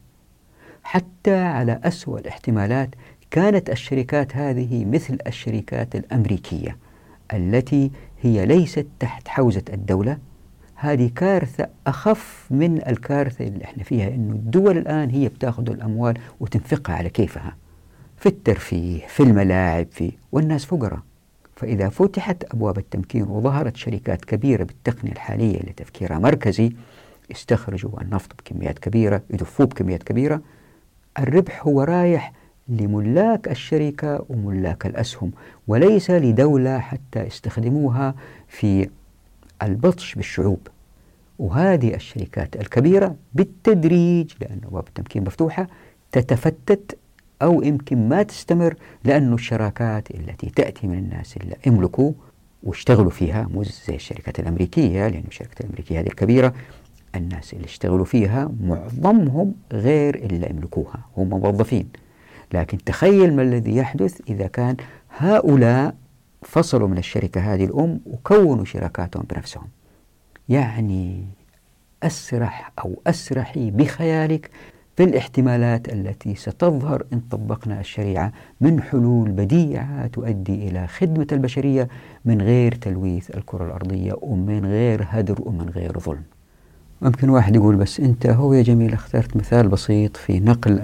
حتى على أسوأ الاحتمالات كانت الشركات هذه مثل الشركات الأمريكية التي هي ليست تحت حوزة الدولة. هذه كارثة أخف من الكارثة اللي إحنا فيها إنه الدول الآن هي بتاخذ الأموال وتنفقها على كيفها في الترفيه في الملاعب في والناس فقراء. فإذا فتحت أبواب التمكين وظهرت شركات كبيرة بالتقنية الحالية اللي تفكيرها مركزي يستخرجوا النفط بكميات كبيرة يدفوه بكميات كبيرة الربح هو رايح لملاك الشركة وملاك الأسهم وليس لدولة حتى يستخدموها في البطش بالشعوب. وهذه الشركات الكبيرة بالتدريج لأن أبواب التمكين مفتوحة تتفتت أو يمكن ما تستمر لأن الشراكات التي تأتي من الناس اللي يملكوا واشتغلوا فيها مو زي الشركات الأمريكية لأن الشركات الأمريكية هذه الكبيرة الناس اللي اشتغلوا فيها معظمهم غير اللي يملكوها هم موظفين. لكن تخيل ما الذي يحدث إذا كان هؤلاء فصلوا من الشركة هذه الأم وكونوا شراكاتهم بنفسهم. يعني أسرح أو أسرحي بخيالك في الاحتمالات التي ستظهر إن طبقنا الشريعة من حلول بديعة تؤدي إلى خدمة البشرية من غير تلويث الكرة الأرضية ومن غير هدر ومن غير ظلم. ممكن واحد يقول بس أنت هو يا جميل اخترت مثال بسيط في نقل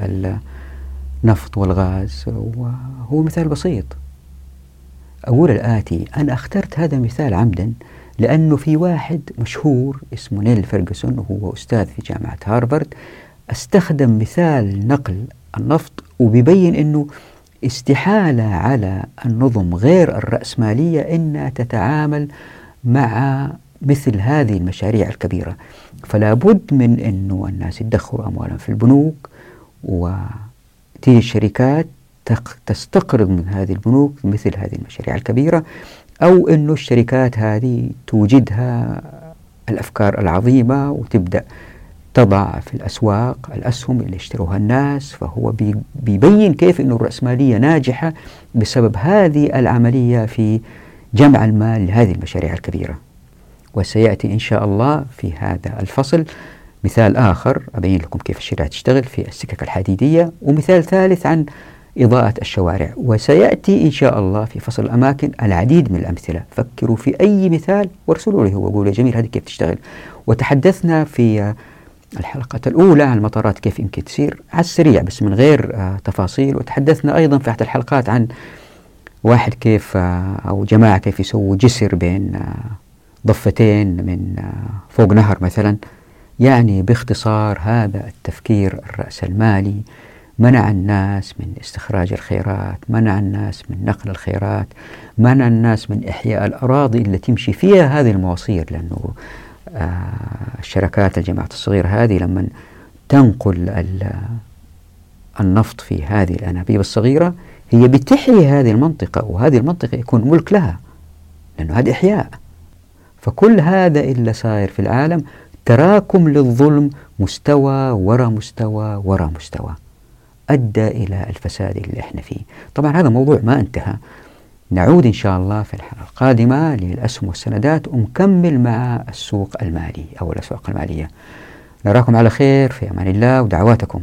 النفط والغاز وهو مثال بسيط. أقول الآتي أنا اخترت هذا المثال عمدا لأنه في واحد مشهور اسمه نيل فيرجسون وهو أستاذ في جامعة هارفارد استخدم مثال نقل النفط وبيبين أنه استحالة على النظم غير الرأسمالية أنها تتعامل مع مثل هذه المشاريع الكبيرة. فلا بد من أنه الناس يدخروا أموالهم في البنوك وتيجي الشركات تستقرض من هذه البنوك مثل هذه المشاريع الكبيرة أو أنه الشركات هذه توجدها الأفكار العظيمة وتبدأ تضع في الأسواق الأسهم اللي يشتروها الناس فهو بيبين كيف أن الرأسمالية ناجحة بسبب هذه العملية في جمع المال لهذه المشاريع الكبيرة. وسيأتي إن شاء الله في هذا الفصل مثال آخر أبين لكم كيف الشريعة تشتغل في السكك الحديدية ومثال ثالث عن إضاءة الشوارع. وسيأتي إن شاء الله في فصل الأماكن العديد من الأمثلة. فكروا في أي مثال وارسلوا لي هو يا جميل هذه كيف تشتغل. وتحدثنا في الحلقة الأولى عن المطارات كيف يمكن تصير على السريع بس من غير آه تفاصيل. وتحدثنا أيضا في أحد الحلقات عن واحد كيف آه أو جماعة كيف يسووا جسر بين آه ضفتين من فوق نهر مثلا. يعني باختصار هذا التفكير الرأسمالي منع الناس من استخراج الخيرات منع الناس من نقل الخيرات منع الناس من إحياء الأراضي اللي تمشي فيها هذه المواصير لأنه آه الشركات الجماعات الصغيرة هذه لما تنقل النفط في هذه الأنابيب الصغيرة هي بتحيي هذه المنطقة وهذه المنطقة يكون ملك لها لأنه هذا إحياء. فكل هذا اللي صاير في العالم تراكم للظلم مستوى ورا مستوى ورا مستوى. أدى إلى الفساد اللي إحنا فيه. طبعا هذا موضوع ما انتهى. نعود إن شاء الله في الحلقة القادمة للأسهم والسندات ونكمل مع السوق المالي أو الأسواق المالية. نراكم على خير في أمان الله ودعواتكم.